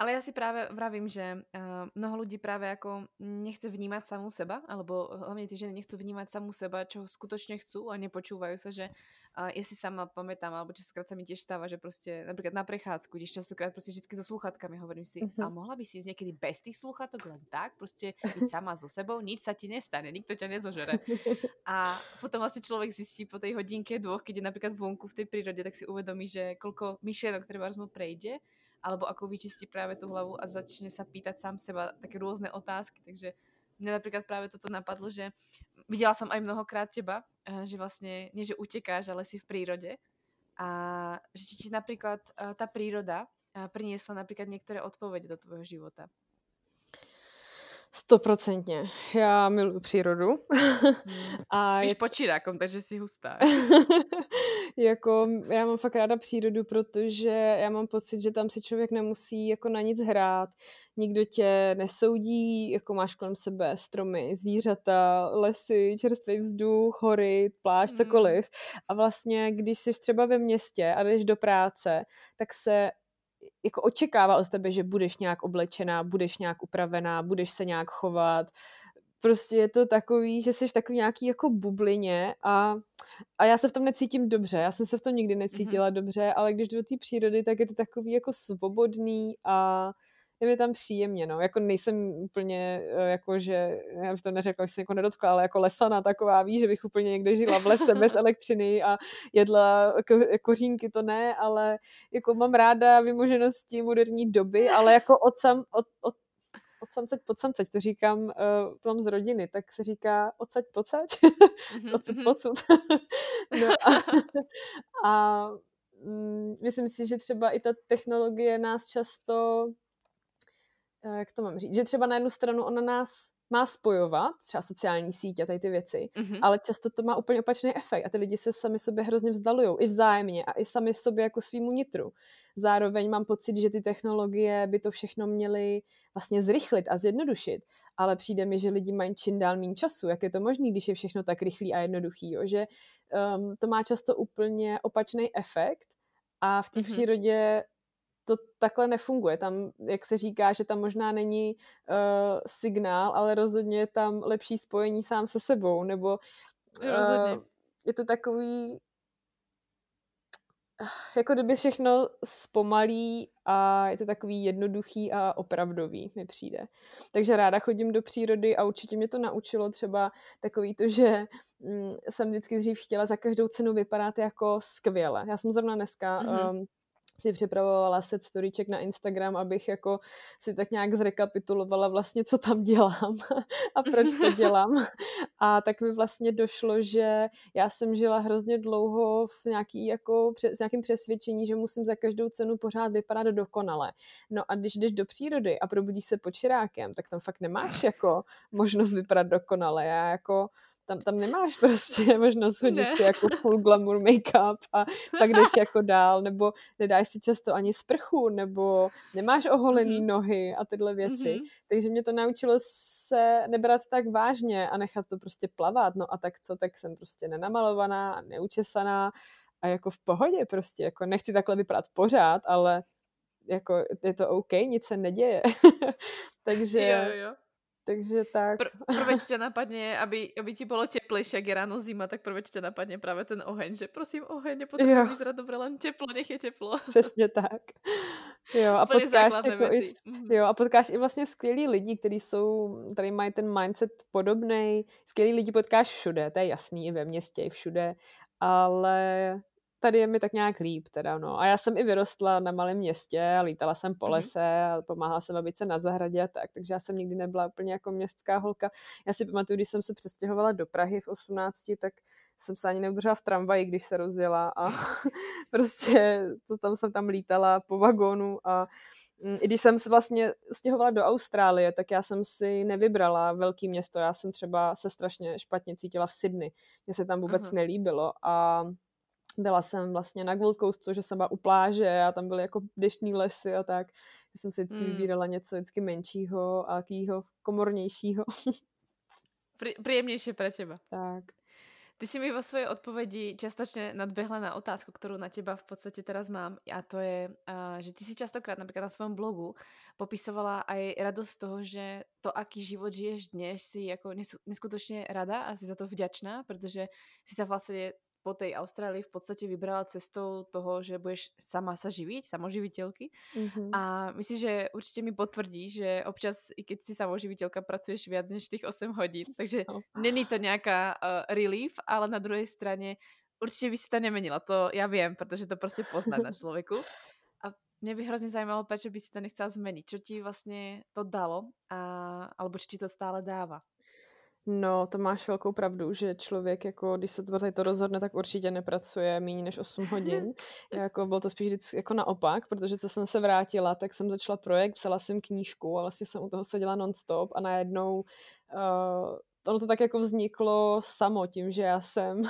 Ale já si právě vravím, že uh, mnoho lidí právě jako nechce vnímat samou seba, alebo hlavně ty ženy nechcú vnímat samou seba, čo skutočne chcú a nepočúvajú sa, že uh, ja si sama pamätám, alebo častokrát sa mi tiež stáva, že prostě napríklad na prechádzku, když častokrát prostě vždycky so sluchatkami hovorím si, uh-huh. a mohla by si ísť niekedy bez tých sluchatok len tak, prostě byť sama so sebou, nič sa ti nestane, nikto ťa nezožere. A potom vlastně člověk zistí po tej hodinke dvoch, keď je napríklad vonku v tej prírode, tak si uvedomí, že koľko myšlienok treba mu prejde alebo ako vyčistí práve tú hlavu a začne sa pýtať sám seba také rôzne otázky. Takže mne napríklad práve toto napadlo, že videla som aj mnohokrát teba, eh, že vlastne nie, že utekáš, ale si v prírode a že ti napríklad eh, tá príroda eh, priniesla napríklad niektoré odpovede do tvojho života. Stoprocentně. Já miluji přírodu. Hmm. A Spíš je... pod čirákom, takže si hustá. jako, já mám fakt ráda přírodu, protože já mám pocit, že tam si člověk nemusí jako na nic hrát. Nikdo tě nesoudí, jako máš kolem sebe stromy, zvířata, lesy, čerstvý vzduch, hory, pláž, hmm. cokoliv. A vlastně, když jsi třeba ve městě a jdeš do práce, tak se jako očekává od tebe, že budeš nějak oblečená, budeš nějak upravená, budeš se nějak chovat. Prostě je to takový, že jsi v takový nějaký jako bublině a, a já se v tom necítím dobře. Já jsem se v tom nikdy necítila mm-hmm. dobře, ale když jdu do té přírody, tak je to takový jako svobodný a je mi tam příjemně, no. Jako nejsem úplně, eh, jako že, já bych to neřekla, že jsem jako nedotkla, ale jako lesana taková, víš, že bych úplně někde žila v lese bez elektřiny a jedla ko- kořínky, to ne, ale jako mám ráda vymoženosti moderní doby, ale jako od, sam, od, od od samceť pod samceť, to říkám, uh, to mám z rodiny, tak se říká odsaď pocať, mm-hmm. odsud pocud. no a, a mm, myslím si, že třeba i ta technologie nás často Eh, jak to mám říct, že třeba na jednu stranu ona nás má spojovat, třeba sociální sítě a tady ty věci, mm-hmm. ale často to má úplně opačný efekt a ty lidi se sami sobě hrozně vzdalují, i vzájemně a i sami sobě jako svýmu nitru. Zároveň mám pocit, že ty technologie by to všechno měly vlastně zrychlit a zjednodušit, ale přijde mi, že lidi mají čím dál méně času. Jak je to možné, když je všechno tak rychlý a jednoduchý, jo? že um, to má často úplně opačný efekt a v té mm-hmm. přírodě to takhle nefunguje. Tam, jak se říká, že tam možná není uh, signál, ale rozhodně je tam lepší spojení sám se sebou, nebo uh, je to takový jako kdyby všechno zpomalí a je to takový jednoduchý a opravdový, mi přijde. Takže ráda chodím do přírody a určitě mě to naučilo třeba takový to, že mm, jsem vždycky dřív chtěla za každou cenu vypadat jako skvěle. Já jsem zrovna dneska mm-hmm. um, si připravovala set storyček na Instagram, abych jako si tak nějak zrekapitulovala vlastně, co tam dělám a proč to dělám. A tak mi vlastně došlo, že já jsem žila hrozně dlouho v nějaký jako, s nějakým přesvědčení, že musím za každou cenu pořád vypadat dokonale. No a když jdeš do přírody a probudíš se čirákem, tak tam fakt nemáš jako možnost vypadat dokonale. Já jako tam, tam nemáš prostě možnost hodit ne. si jako full glamour make-up a pak jdeš jako dál, nebo nedáš si často ani sprchu, nebo nemáš oholený mm-hmm. nohy a tyhle věci. Mm-hmm. Takže mě to naučilo se nebrat tak vážně a nechat to prostě plavat. No a tak co, tak jsem prostě nenamalovaná, neučesaná a jako v pohodě prostě, jako nechci takhle vypadat pořád, ale jako je to OK, nic se neděje. Takže jo, jo. Takže tak. Pr- prvé, ťa napadne, aby, aby ti bolo teplejšie, ak je ráno zima, tak prvé, ťa napadne práve ten oheň, že prosím oheň, nepotřebuji vyzerať dobre, len teplo, nech je teplo. Přesně tak. Jo, a potkáš, jako i, mhm. jo, a potkáš i vlastně skvělí lidi, kteří jsou, tady mají ten mindset podobný. Skvělí lidi potkáš všude, to je jasný, i ve městě, i všude, ale tady je mi tak nějak líp teda, no. A já jsem i vyrostla na malém městě, lítala jsem po mhm. lese a pomáhala jsem babičce na zahradě a tak, takže já jsem nikdy nebyla úplně jako městská holka. Já si pamatuju, když jsem se přestěhovala do Prahy v 18, tak jsem se ani neudržela v tramvaji, když se rozjela a prostě to tam jsem tam lítala po vagónu a mm, i když jsem se vlastně stěhovala do Austrálie, tak já jsem si nevybrala velký město. Já jsem třeba se strašně špatně cítila v Sydney. Mně se tam vůbec uh-huh. nelíbilo a byla jsem vlastně na Gold Coastu, že jsem byla u pláže a tam byly jako deštní lesy a tak. Já jsem si vždycky mm. vybírala něco vždycky menšího a jakýho komornějšího. Pri, príjemnejšie pre teba. Tak. Ty si mi vo svojej odpovedi častočne nadbehla na otázku, ktorú na teba v podstate teraz mám a to je, že ty si častokrát napríklad na svojom blogu popisovala aj radosť z toho, že to, aký život žiješ dnes, si ako neskutočne rada a si za to vďačná, pretože si sa vlastne po tej Austrálii v podstate vybrala cestou toho, že budeš sama sa živiť, samoživiteľky. Mm-hmm. A myslím, že určite mi potvrdí, že občas, i keď si samoživiteľka, pracuješ viac než tých 8 hodín. Takže no. není to nejaká uh, relief, ale na druhej strane určite by si to nemenila. To ja viem, protože to prostě pozná na človeku. A mě by hrozně zajímalo, prečo by si to nechcela zmeniť. Čo ti vlastně to dalo, a, alebo čo ti to stále dává? No, to máš velkou pravdu, že člověk, jako, když se to tady to rozhodne, tak určitě nepracuje méně než 8 hodin. jako, bylo to spíš vždycky jako naopak, protože co jsem se vrátila, tak jsem začala projekt, psala jsem knížku a vlastně jsem u toho seděla non-stop a najednou uh, ono to tak jako vzniklo samo tím, že já jsem,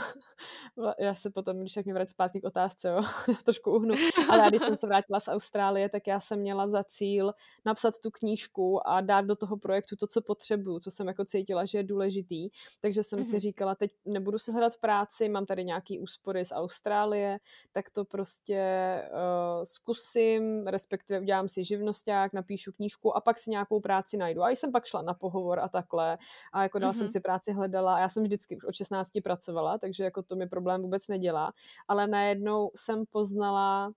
já se potom, když tak mě vrát zpátky k otázce, jo, trošku uhnu, ale já, když jsem se vrátila z Austrálie, tak já jsem měla za cíl napsat tu knížku a dát do toho projektu to, co potřebuju, co jsem jako cítila, že je důležitý. Takže jsem mm-hmm. si mhm. říkala, teď nebudu se hledat práci, mám tady nějaký úspory z Austrálie, tak to prostě uh, zkusím, respektive udělám si živnosták, napíšu knížku a pak si nějakou práci najdu. A jsem pak šla na pohovor a takhle a jako dala mm-hmm jsem mhm. si práci hledala já jsem vždycky už od 16 pracovala, takže jako to mi problém vůbec nedělá, ale najednou jsem poznala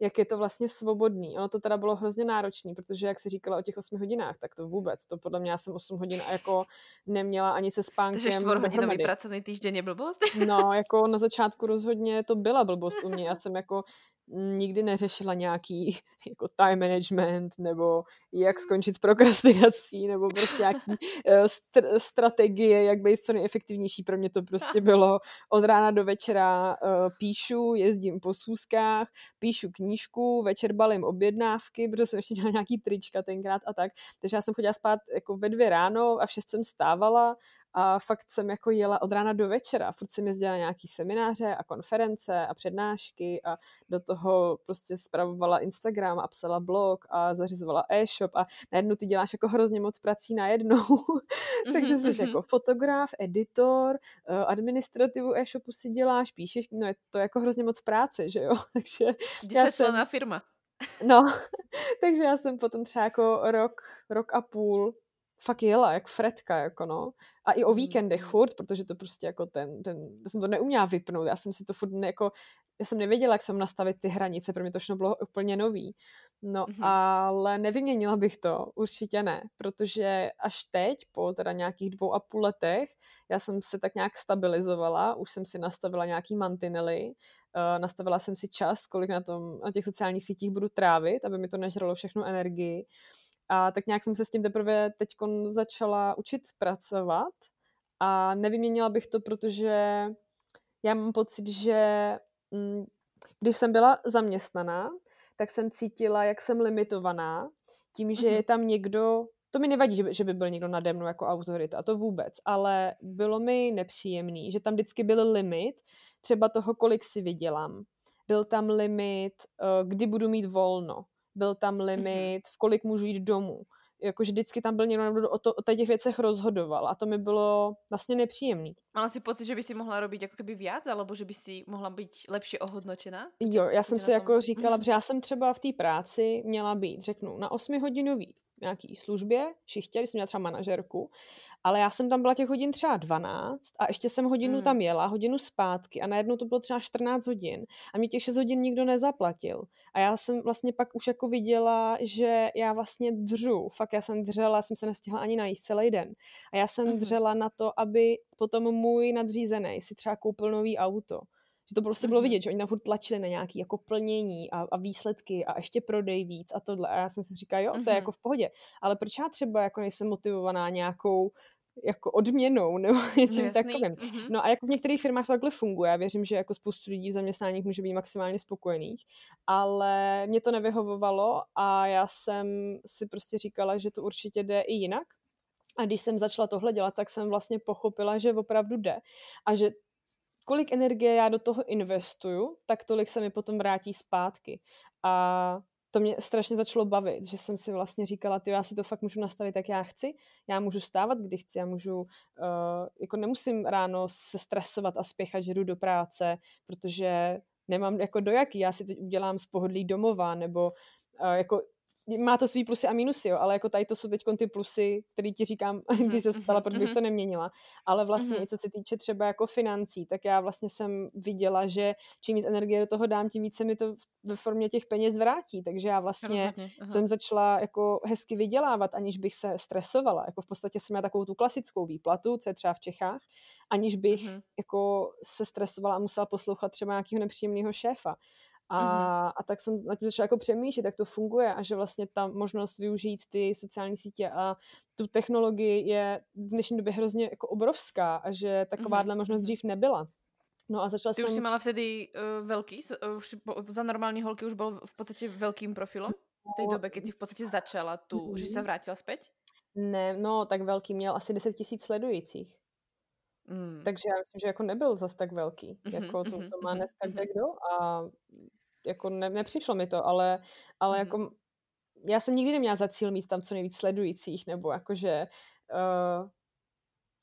jak je to vlastně svobodný. Ono to teda bylo hrozně náročné, protože jak si říkala o těch 8 hodinách, tak to vůbec, to podle mě já jsem 8 hodin a jako neměla ani se spánkem. Takže čtvrhodinový pracovní týden je blbost? No, jako na začátku rozhodně to byla blbost u mě. Já jsem jako nikdy neřešila nějaký jako time management nebo jak skončit s prokrastinací nebo prostě nějaký uh, st- strategie, jak být co nejefektivnější. Pro mě to prostě bylo od rána do večera uh, píšu, jezdím po sůzkách, píšu knížku, večer balím objednávky, protože jsem ještě měla nějaký trička tenkrát a tak. Takže já jsem chodila spát jako ve dvě ráno a v šest jsem stávala a fakt jsem jako jela od rána do večera. Furt jsem jezdila nějaký semináře a konference a přednášky a do toho prostě spravovala Instagram a psala blog a zařizovala e-shop a najednou ty děláš jako hrozně moc prací najednou. Takže jsi mhm, jako fotograf, editor, eh, administrativu e-shopu si děláš, píšeš, no je to jako hrozně moc práce, že jo? Takže já jsem... na firma. No, takže já jsem potom třeba jako rok, rok a půl fakt jela jak fretka, jako no. A i o víkendech mm. furt, protože to prostě jako ten, ten, já jsem to neuměla vypnout, já jsem si to furt ne, jako, já jsem nevěděla, jak jsem nastavit ty hranice, pro mě to všechno bylo úplně nový. No, mm-hmm. ale nevyměnila bych to, určitě ne, protože až teď, po teda nějakých dvou a půl letech, já jsem se tak nějak stabilizovala, už jsem si nastavila nějaký mantinely, uh, nastavila jsem si čas, kolik na, tom, na těch sociálních sítích budu trávit, aby mi to nežralo všechnu energii. A tak nějak jsem se s tím teprve teď začala učit pracovat a nevyměnila bych to, protože já mám pocit, že mm, když jsem byla zaměstnaná, tak jsem cítila, jak jsem limitovaná tím, že je mhm. tam někdo, to mi nevadí, že by, byl někdo nade mnou jako autorita, to vůbec, ale bylo mi nepříjemný, že tam vždycky byl limit třeba toho, kolik si vydělám. Byl tam limit, eh, kdy budu mít volno byl tam mhm. limit, v kolik můžu jít domů. Jakože vždycky tam byl někdo, kdo o, to, o těch věcech rozhodoval a to mi bylo vlastně nepříjemný. Mala si pocit, že by si mohla robiť jako keby víc, alebo že by si mohla být lepší ohodnočená? Jo, já jsem si jako říkala, mm. že já jsem třeba v té práci měla být, řeknu, na 8 hodinový nějaký službě, šichtě, když jsem měla třeba manažerku ale já jsem tam byla těch hodin třeba 12 a ještě jsem hodinu mm. tam jela, hodinu zpátky a najednou to bylo třeba 14 hodin a mě těch 6 hodin nikdo nezaplatil. A já jsem vlastně pak už jako viděla, že já vlastně dřu, fakt já jsem dřela, jsem se nestihla ani najíst celý den. A já jsem mm. dřela na to, aby potom můj nadřízený si třeba koupil nový auto Že to prostě bylo mhm. vidět, že oni na furt tlačili na nějaké jako plnění a, a výsledky a ještě prodej víc a tohle. A já jsem si říkala, jo, to je mhm. jako v pohodě. Ale proč já třeba jako nejsem motivovaná nějakou jako odměnou nebo něčím Jasný. takovým. Mm-hmm. No a jako v některých firmách to takhle funguje. Já věřím, že jako spoustu lidí v zaměstnáních může být maximálně spokojených, ale mě to nevyhovovalo a já jsem si prostě říkala, že to určitě jde i jinak. A když jsem začala tohle dělat, tak jsem vlastně pochopila, že opravdu jde. A že kolik energie já do toho investuju, tak tolik se mi potom vrátí zpátky. A to mě strašně začalo bavit, že jsem si vlastně říkala, ty já si to fakt můžu nastavit, jak já chci, já můžu stávat, kdy chci, já můžu, uh, jako nemusím ráno se stresovat a spěchat, že jdu do práce, protože nemám jako do jaký, já si teď udělám z pohodlí domova, nebo uh, jako má to svý plusy a minusy, jo, ale jako tady to jsou teď ty plusy, které ti říkám, když se stala, protože bych to neměnila. Ale vlastně i co se týče třeba jako financí, tak já vlastně jsem viděla, že čím víc energie do toho dám, tím více mi to ve formě těch peněz vrátí. Takže já vlastně jsem začala jako hezky vydělávat, aniž bych se stresovala. Jako v podstatě jsem měla takovou tu klasickou výplatu, co je třeba v Čechách, aniž bych mm-hmm. jako se stresovala a musela poslouchat třeba nějakého nepříjemného šéfa. A, mm-hmm. a tak jsem na tím začala jako přemýšlet, jak to funguje a že vlastně ta možnost využít ty sociální sítě a tu technologii je v dnešní době hrozně jako obrovská a že takováhle mm-hmm. možnost dřív nebyla. No a začala Ty jsem... už si mala vtedy uh, velký, uh, už za normální holky už byl v podstatě velkým profilem v té době, keď si v podstatě začala tu, mm-hmm. že se vrátila zpět? Ne, no tak velký měl asi 10 tisíc sledujících. Mm. Takže já myslím, že jako nebyl zas tak velký, mm-hmm, jako to, to má dneska mm-hmm. kdo a jako ne, nepřišlo mi to, ale, ale mm. jako já jsem nikdy neměla za cíl mít tam co nejvíc sledujících, nebo jakože uh,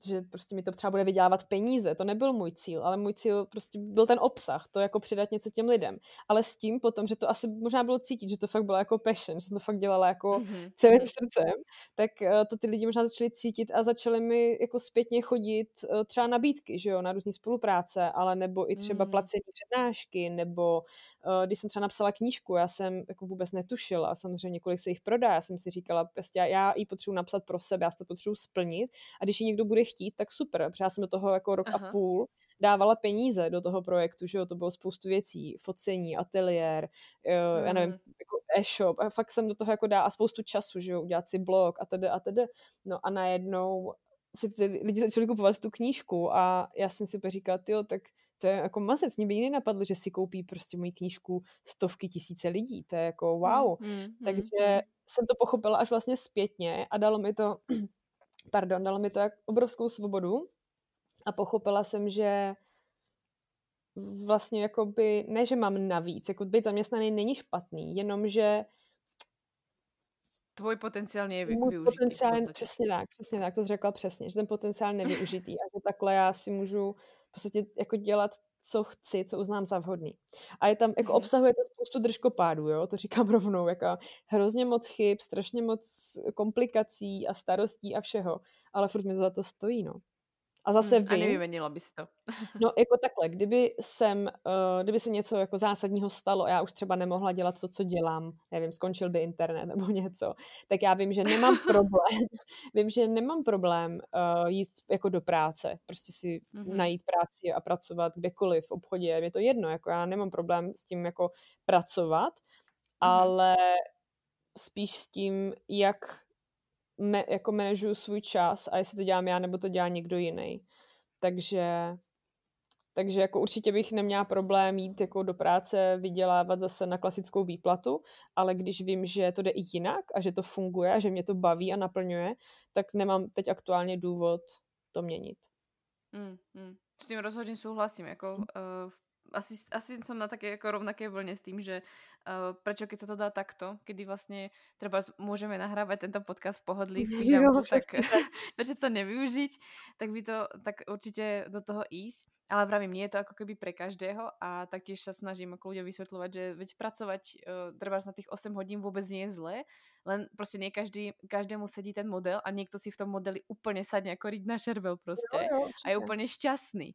že prostě mi to třeba bude vydělávat peníze, to nebyl můj cíl, ale můj cíl prostě byl ten obsah, to jako přidat něco těm lidem. Ale s tím potom, že to asi možná bylo cítit, že to fakt bylo jako passion, že jsem to fakt dělala jako mm-hmm. celým mhm. srdcem, tak uh, to ty lidi možná začali cítit a začali mi jako zpětně chodit uh, třeba nabídky, že jo, na různé spolupráce, ale nebo i třeba mm-hmm. placení přednášky, nebo uh, když jsem třeba napsala knížku, já jsem jako vůbec netušila, samozřejmě kolik se jich prodá, já jsem si říkala, prostě já ji potřebuji napsat pro sebe, já si to potřebuji splnit a když ji někdo bude chtít, tak super, protože já jsem do toho jako rok Aha. a půl dávala peníze do toho projektu, že jo, to bylo spoustu věcí, focení, ateliér, mm. já nevím, mhm. jako e-shop, a fakt jsem do toho jako dá a spoustu času, že jo, udělat si blog a tedy a tedy, no a najednou si ty lidi začali kupovat tu knížku a já jsem si úplně říkala, jo, tak to je jako mazec, mě by jiný napadlo, že si koupí prostě moji knížku stovky tisíce lidí, to je jako wow. Mm, mm, Takže mm. jsem to pochopila až vlastně zpětně a dalo mi to pardon, dalo mi to jak obrovskou svobodu a pochopila jsem, že vlastně jakoby, ne, že mám navíc, jako být zaměstnaný není špatný, jenom že Tvoj potenciál je využitý. Potenciál, přesně tak, přesně tak, to řekla přesně, že ten potenciál nevyužitý a že takhle já si můžu v podstatě jako dělat co chci, co uznám za vhodný. A je tam, jako obsahuje to spoustu držkopádů, jo, to říkám rovnou, jako hrozně moc chyb, strašně moc komplikací a starostí a všeho, ale furt mi to za to stojí, no. A zase hmm, vím... A nevyvenila by si to. no jako takhle, kdyby jsem, uh, kdyby se něco jako zásadního stalo a já už třeba nemohla dělat to, co dělám, nevím, skončil by internet nebo něco, tak já vím, že nemám problém, vím, že nemám problém uh, jít jako do práce, prostě si mm-hmm. najít práci a pracovat kdekoliv v obchodě, je to jedno, jako já nemám problém s tím jako pracovat, mm-hmm. ale spíš s tím, jak me, jako manažuju svůj čas a jestli to dělám já nebo to dělá někdo jiný. Takže, takže jako určitě bych neměla problém jít jako do práce, vydělávat zase na klasickou výplatu, ale když vím, že to jde i jinak a že to funguje a že mě to baví a naplňuje, tak nemám teď aktuálně důvod to měnit. Mm, mm. S tím rozhodně souhlasím. Jako, uh, asi, asi som na také jako rovnaké vlne s tým, že uh, prečo keď sa to dá takto, kedy vlastne treba môžeme nahrávať tento podcast v pohodlí, v pyžamku, tak prečo to nevyužiť, tak by to, tak určite do toho ísť. Ale vravím, nie je to ako keby pre každého a taktiež sa snažím ako ľudia vysvetľovať, že veď pracovať uh, treba na tých 8 hodín vôbec nie je zlé, len prostě nie každý, každému sedí ten model a niekto si v tom modeli úplne sadne ako riť na šerbel prostě jo, jo, a je úplne šťastný.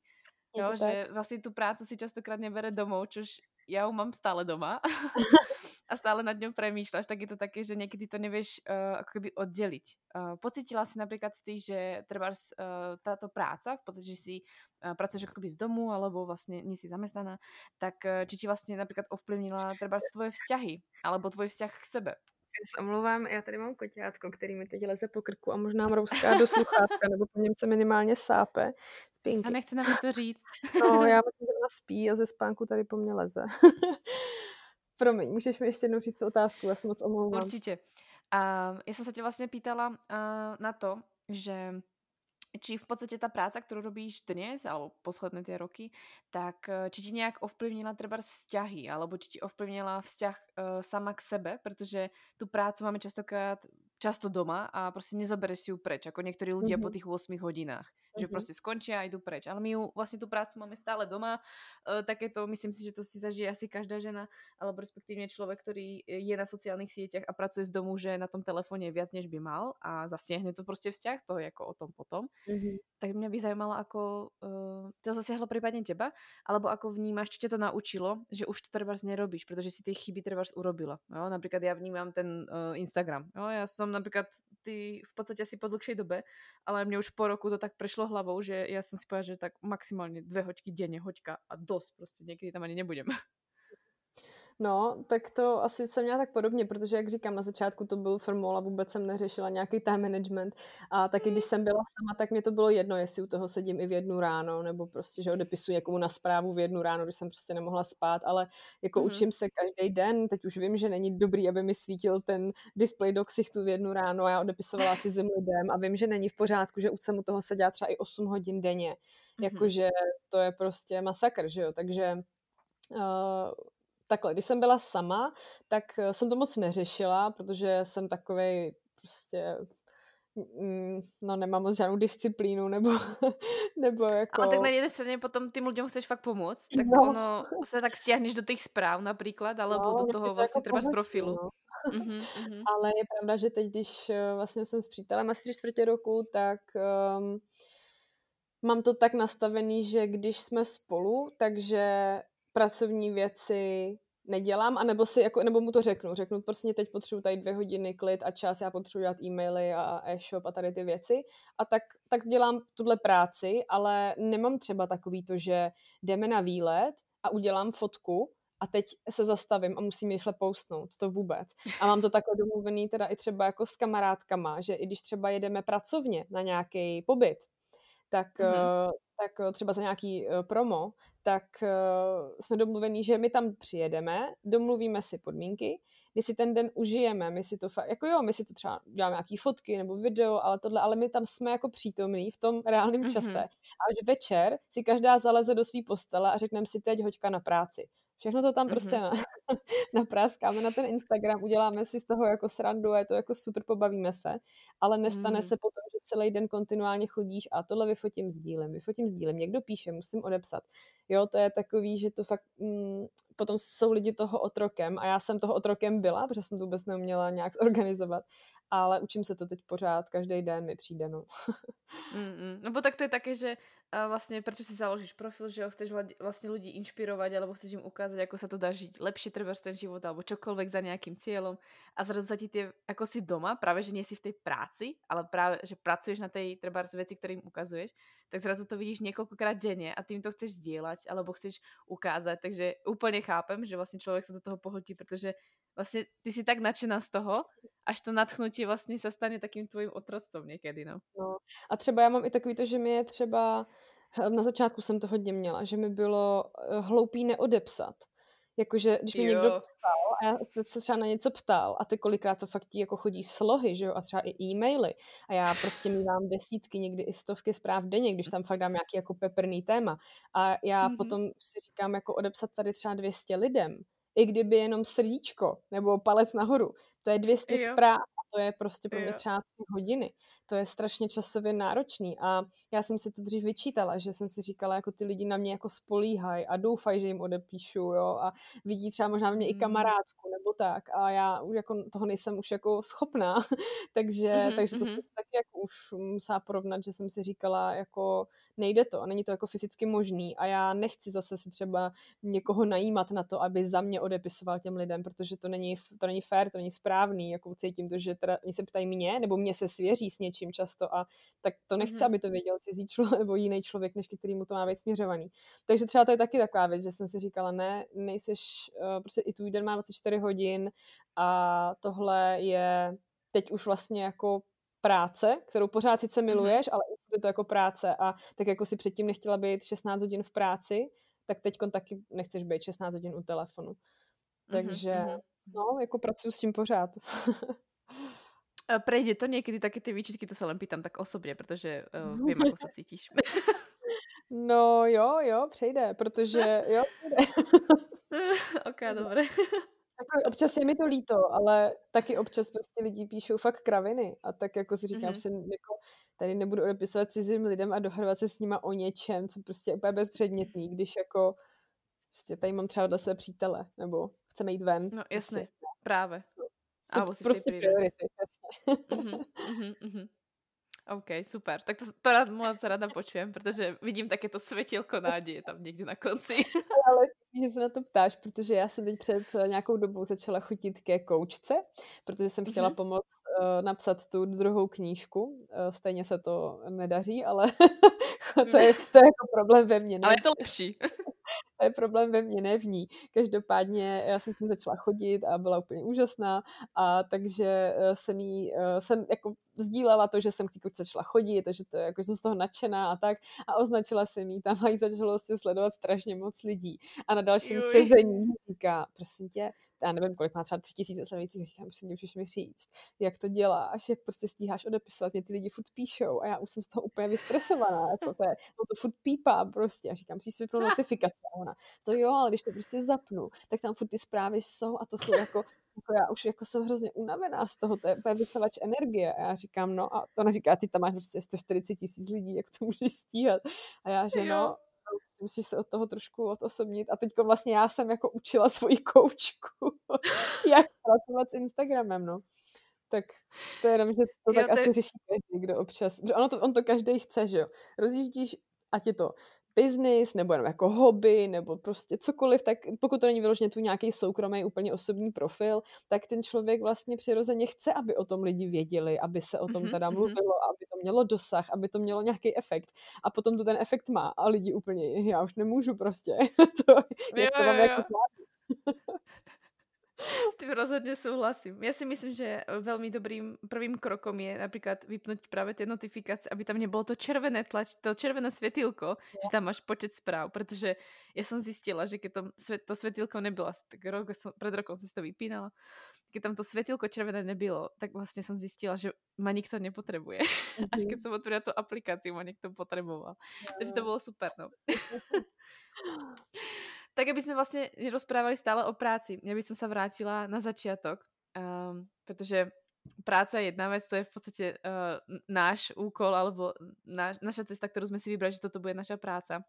Jo, že tak. vlastně tu prácu si častokrát nebere domov, čož já ju mám stále doma. a stále nad ňou premýšľaš, tak je to také, že niekedy to nevieš uh, ako keby oddeliť. Uh, pocitila si napríklad ty, že treba uh, táto práca, v podstate, že si uh, pracuješ akoby z domu, alebo vlastne nie si zamestnaná, tak uh, či ti vlastne napríklad ovplyvnila treba tvoje vzťahy, alebo tvoj vzťah k sebe? Já se omlouvám, já tady mám koťátko, který mi teď leze po krku a možná mrouská do sluchátka, nebo po něm se minimálně sápe. Spínky. A nechce nám to říct. No, já myslím, že ona spí a ze spánku tady po mně leze. Promiň, můžeš mi ještě jednou říct tu otázku, já se moc omlouvám. Určitě. Uh, já jsem se tě vlastně pýtala uh, na to, že či v podstate tá práca, ktorú robíš dnes, alebo posledné tie roky, tak eh, či ti nejak ovplyvnila treba vzťahy, alebo či ti ovplyvnila vzťah uh, sama k sebe, pretože tú prácu máme častokrát často doma a prostě nezobereš si ju preč, ako niektorí ľudia mm-hmm. po tých 8 hodinách že mm-hmm. prostě skončí a idú preč. Ale my ju, vlastne tú prácu máme stále doma. E, takéto, myslím si, že to si zažije asi každá žena, alebo respektívne človek, ktorý je na sociálnych sieťach a pracuje z domu, že na tom telefóne viac, než by mal a zasiahne to prostě vzťah, to je ako o tom potom. Mm-hmm. Tak mňa by zajímalo, ako uh, to zasiahlo prípadne teba, alebo ako vnímaš, čo ťa to naučilo, že už to trebárs nerobíš, pretože si tie chyby trebárs urobila. Jo? Napríklad ja vnímam ten uh, Instagram. Jo? Ja som napríklad ty v podstate asi po dlhšej dobe, ale mne už po roku to tak prešlo hlavou, že ja som si povedala, že tak maximálne dve hoďky denne, hoďka a dosť, prostě niekedy tam ani nebudem. No, tak to asi jsem měla tak podobně, protože jak říkám, na začátku to byl formol a vůbec jsem neřešila nějaký time management. A taky když jsem byla sama, tak mě to bylo jedno, jestli u toho sedím i v jednu ráno, nebo prostě, že odepisuji někomu na zprávu v jednu ráno, když jsem prostě nemohla spát, ale jako mm-hmm. učím se každý den, teď už vím, že není dobrý, aby mi svítil ten display do ksichtu v jednu ráno a já odepisovala si zim lidem a vím, že není v pořádku, že už jsem u toho seděla třeba i 8 hodin denně. Mm-hmm. Jakože to je prostě masakr, že jo, takže uh, takhle, když jsem byla sama, tak eh, jsem to moc neřešila, protože jsem takovej prostě mm, no nemám moc žádnou disciplínu, nebo, nebo jako... Ale tak na jedné straně potom tým lidem chceš fakt pomoct, tak no. ono se tak stiahneš do těch zpráv například, alebo no, do toho to vlastně jako třeba z profilu. No. uh-huh, uh-huh. Ale je pravda, že teď, když eh, vlastně jsem s přítelem asi tři čtvrtě roku, tak um, mám to tak nastavený, že když jsme spolu, takže pracovní věci nedělám, anebo si jako, nebo mu to řeknu. Řeknu, prostě teď potřebuji tady dvě hodiny klid a čas, já potřebuji dělat e-maily a e-shop a tady ty věci. A tak, tak dělám tuhle práci, ale nemám třeba takový to, že jdeme na výlet a udělám fotku a teď se zastavím a musím rychle postnout, to vůbec. A mám to takhle domluvený teda i třeba jako s kamarádkama, že i když třeba jedeme pracovně na nějaký pobyt, tak, mm-hmm. Tak třeba za nějaký eh, promo, tak uh, jsme domluvení, že my tam přijedeme, domluvíme si podmínky, my si ten den užijeme, my si to fakt, jako jo, my si to třeba děláme nějaký fotky nebo video, ale tohle, ale my tam jsme jako přítomní v tom reálném čase. Mm-hmm. A až večer si každá zaleze do své postele a řekneme si teď hoďka na práci. Všechno to tam mm-hmm. prostě na, napráskáme na ten Instagram, uděláme si z toho jako srandu a je to jako super, pobavíme se, ale nestane mm. se potom, celý den kontinuálně chodíš a tohle vyfotím, sdílem, vyfotím, sdílem, někdo píše, musím odepsat. Jo, to je takový, že to fakt, mm, potom jsou lidi toho otrokem a já jsem toho otrokem byla, protože jsem to vůbec neuměla nějak zorganizovat ale učím se to teď pořád, každý den mi přijde, no. mm. No bo tak to je také, že vlastně, prečo si založíš profil, že ho chceš vlastně lidi inšpirovať, alebo chceš im ukázať, ako sa to dá žiť lepšie treba ten život, alebo čokoľvek za nejakým cieľom a zrazu sa ti tie, ako si doma, práve, že nie si v tej práci, ale práve, že pracuješ na tej treba veci, ktoré im ukazuješ, tak zrazu to vidíš niekoľkokrát denne a tým to chceš zdieľať, alebo chceš ukázať, takže úplne chápem, že vlastne človek sa do toho pohltí, pretože vlastně ty si tak nadšená z toho, až to nadchnutí vlastně se stane takým tvojím otroctvom někdy, no. no. A třeba já mám i takový to, že mi je třeba, na začátku jsem to hodně měla, že mi bylo eh, hloupý neodepsat. Jakože, když mi někdo psal a já se třeba na něco ptal a ty kolikrát to fakt jako chodí slohy, že jo, a třeba i e-maily a já prostě mývám desítky, někdy i stovky zpráv denně, když tam fakt dám nějaký jako peprný téma a já mm-hmm. potom si říkám jako odepsat tady třeba 200 lidem, i kdyby jenom srdíčko nebo palec nahoru. To je 200 jo. zpráv a to je prostě pro mě třeba tři hodiny. to je strašně časově náročný a já jsem si to dřív vyčítala, že jsem si říkala, jako ty lidi na mě jako spolíhají a doufají, že jim odepíšu, jo, a vidí třeba možná mě mm. i hmm. kamarádku nebo tak a já už jako toho nejsem už jako schopná, takže, mm-hmm, takže to mm-hmm. jsem si taky jako už musela porovnat, že jsem si říkala, jako nejde to, není to jako fyzicky možný a já nechci zase si třeba někoho najímat na to, aby za mě odepisoval těm lidem, protože to není, to není fér, to není správný, jako cítím to, že teda oni se ptají mě, nebo mě se svěří s něčím často a tak to nechci, mm-hmm. aby to věděl cizí člověk nebo jiný člověk, než který mu to má být směřovaný. Takže třeba to je taky taková věc, že jsem si říkala, ne, nejseš, uh, prostě i tvůj den má 24 hodin a tohle je teď už vlastně jako práce, kterou pořád sice mhm. miluješ, mm-hmm. ale je to jako práce a tak jako si předtím nechtěla být 16 hodin v práci, tak teď taky nechceš být 16 hodin u telefonu. Mhm, Takže mm-hmm. no, jako pracuji s tím pořád. Prejde to někdy taky ty výčitky, to se len pýtam tak osobně, protože uh, vím, jak se cítíš. no jo, jo, přejde, protože jo, přejde. ok, dobré. Jako občas je mi to líto, ale taky občas prostě lidi píšou fakt kraviny a tak jako si říkám, mm-hmm. si jako tady nebudu odepisovat cizím lidem a dohadovat se s nima o něčem, co prostě je úplně bezpředmětný, když jako prostě tady mám třeba dla své přítele, nebo chceme jít ven. No jasně, prostě, právě. No, a prostě priority, jasně. mm-hmm, mm-hmm. OK, super. Tak to, to rád, moc rada počujem, protože vidím také to světilko náděje tam někde na konci. Ale že se na to ptáš, protože já jsem teď před eh, nějakou dobou začala chodit ke koučce, protože jsem chtěla mm-hmm. pomoct uh, napsat tu druhou knížku. Uh, stejně se to nedaří, ale to, je, to je jako problém ve mně. Ne? Ale je to lepší. to je problém ve mně, ne v ní. Každopádně já jsem tím začala chodit a byla úplně úžasná a takže jsem jí, jsem jako sdílela to, že jsem k té začala chodit, takže to, jako jsem z toho nadšená a tak a označila jsem jí tam a jí začalo se sledovat strašně moc lidí a na dalším Juj. sezení říká, prosím tě, já nevím, kolik má třeba tři tisíce sledujících, říkám, prostě můžeš mi říct, jak to děláš, jak prostě stíháš odepisovat, mě ty lidi furt píšou a já už jsem z toho úplně vystresovaná, jako to je, no to furt pípá prostě a říkám, musíš si vypnout notifikace a ona, to jo, ale když to prostě zapnu, tak tam furt ty zprávy jsou a to jsou jako jako já už jako jsem hrozně unavená z toho, to je úplně vysavač energie. A já říkám, no a to ona říká, ty tam máš prostě 140 tisíc lidí, jak to můžeš stíhat? A já, že no, musíš se od toho trošku odosobnit. A teď vlastně já jsem jako učila svoji koučku, jak pracovat s Instagramem, no. Tak to je jenom, že to tak jo, to... asi řeší každý, kdo občas, ono to, on to každý chce, že jo. Rozjíždíš, ať je to business, nebo jenom jako hobby, nebo prostě cokoliv, tak pokud to není vyloženě tu nějaký soukromý, úplně osobní profil, tak ten člověk vlastně přirozeně chce, aby o tom lidi věděli, aby se o tom mhm, teda mhm. mluvilo, aby to mělo dosah, aby to mělo nějaký efekt. A potom to ten efekt má a lidi úplně, já už nemůžu prostě. to, jak jo, to mám jo, jako S tým rozhodne súhlasím. Ja si myslím, že veľmi dobrým prvým krokom je napríklad vypnúť práve tie notifikácie, aby tam nebolo to červené tlač, to červené svetilko, ja. že tam máš počet správ, pretože ja som zistila, že keď to, to svetilko nebylo, tak rok som, pred rokom som si to vypínala, keď tam to svetilko červené nebylo, tak vlastne som zistila, že ma nikto nepotrebuje. Mm-hmm. Až keď som otvorila tú aplikáciu, ma niekto potreboval. Ja. Takže to bolo super, no. tak aby sme vlastne nerozprávali stále o práci. Ja by som sa vrátila na začiatok, um, pretože práca je jedna vec, to je v podstate uh, náš úkol alebo naš, naša cesta, ktorú sme si vybrali, že toto bude naša práca.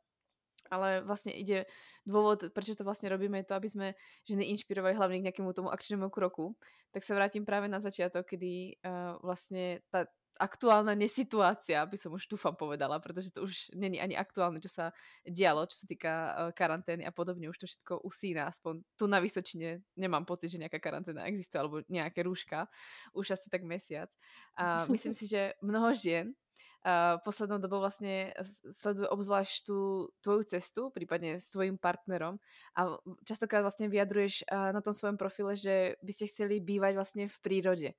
Ale vlastne ide dôvod, prečo to vlastne robíme, je to, aby sme ženy inšpirovali hlavne k nejakému tomu akčnému kroku. Tak sa vrátim práve na začiatok, kedy uh, vlastne tá, aktuálna nesituácia, by som už dúfam povedala, pretože to už není ani aktuálne, čo sa dialo, čo sa týka uh, karantény a podobne, už to všetko usína, aspoň tu na Vysočine nemám pocit, že nejaká karanténa existuje, alebo nejaké rúška, už asi tak mesiac. A myslím si, že mnoho žien uh, poslednou dobou vlastně sleduje obzvlášť tu tvoju cestu, případně s tvojím partnerom a častokrát vlastně vyjadruješ uh, na tom svém profile, že byste chceli bývať vlastně v přírodě.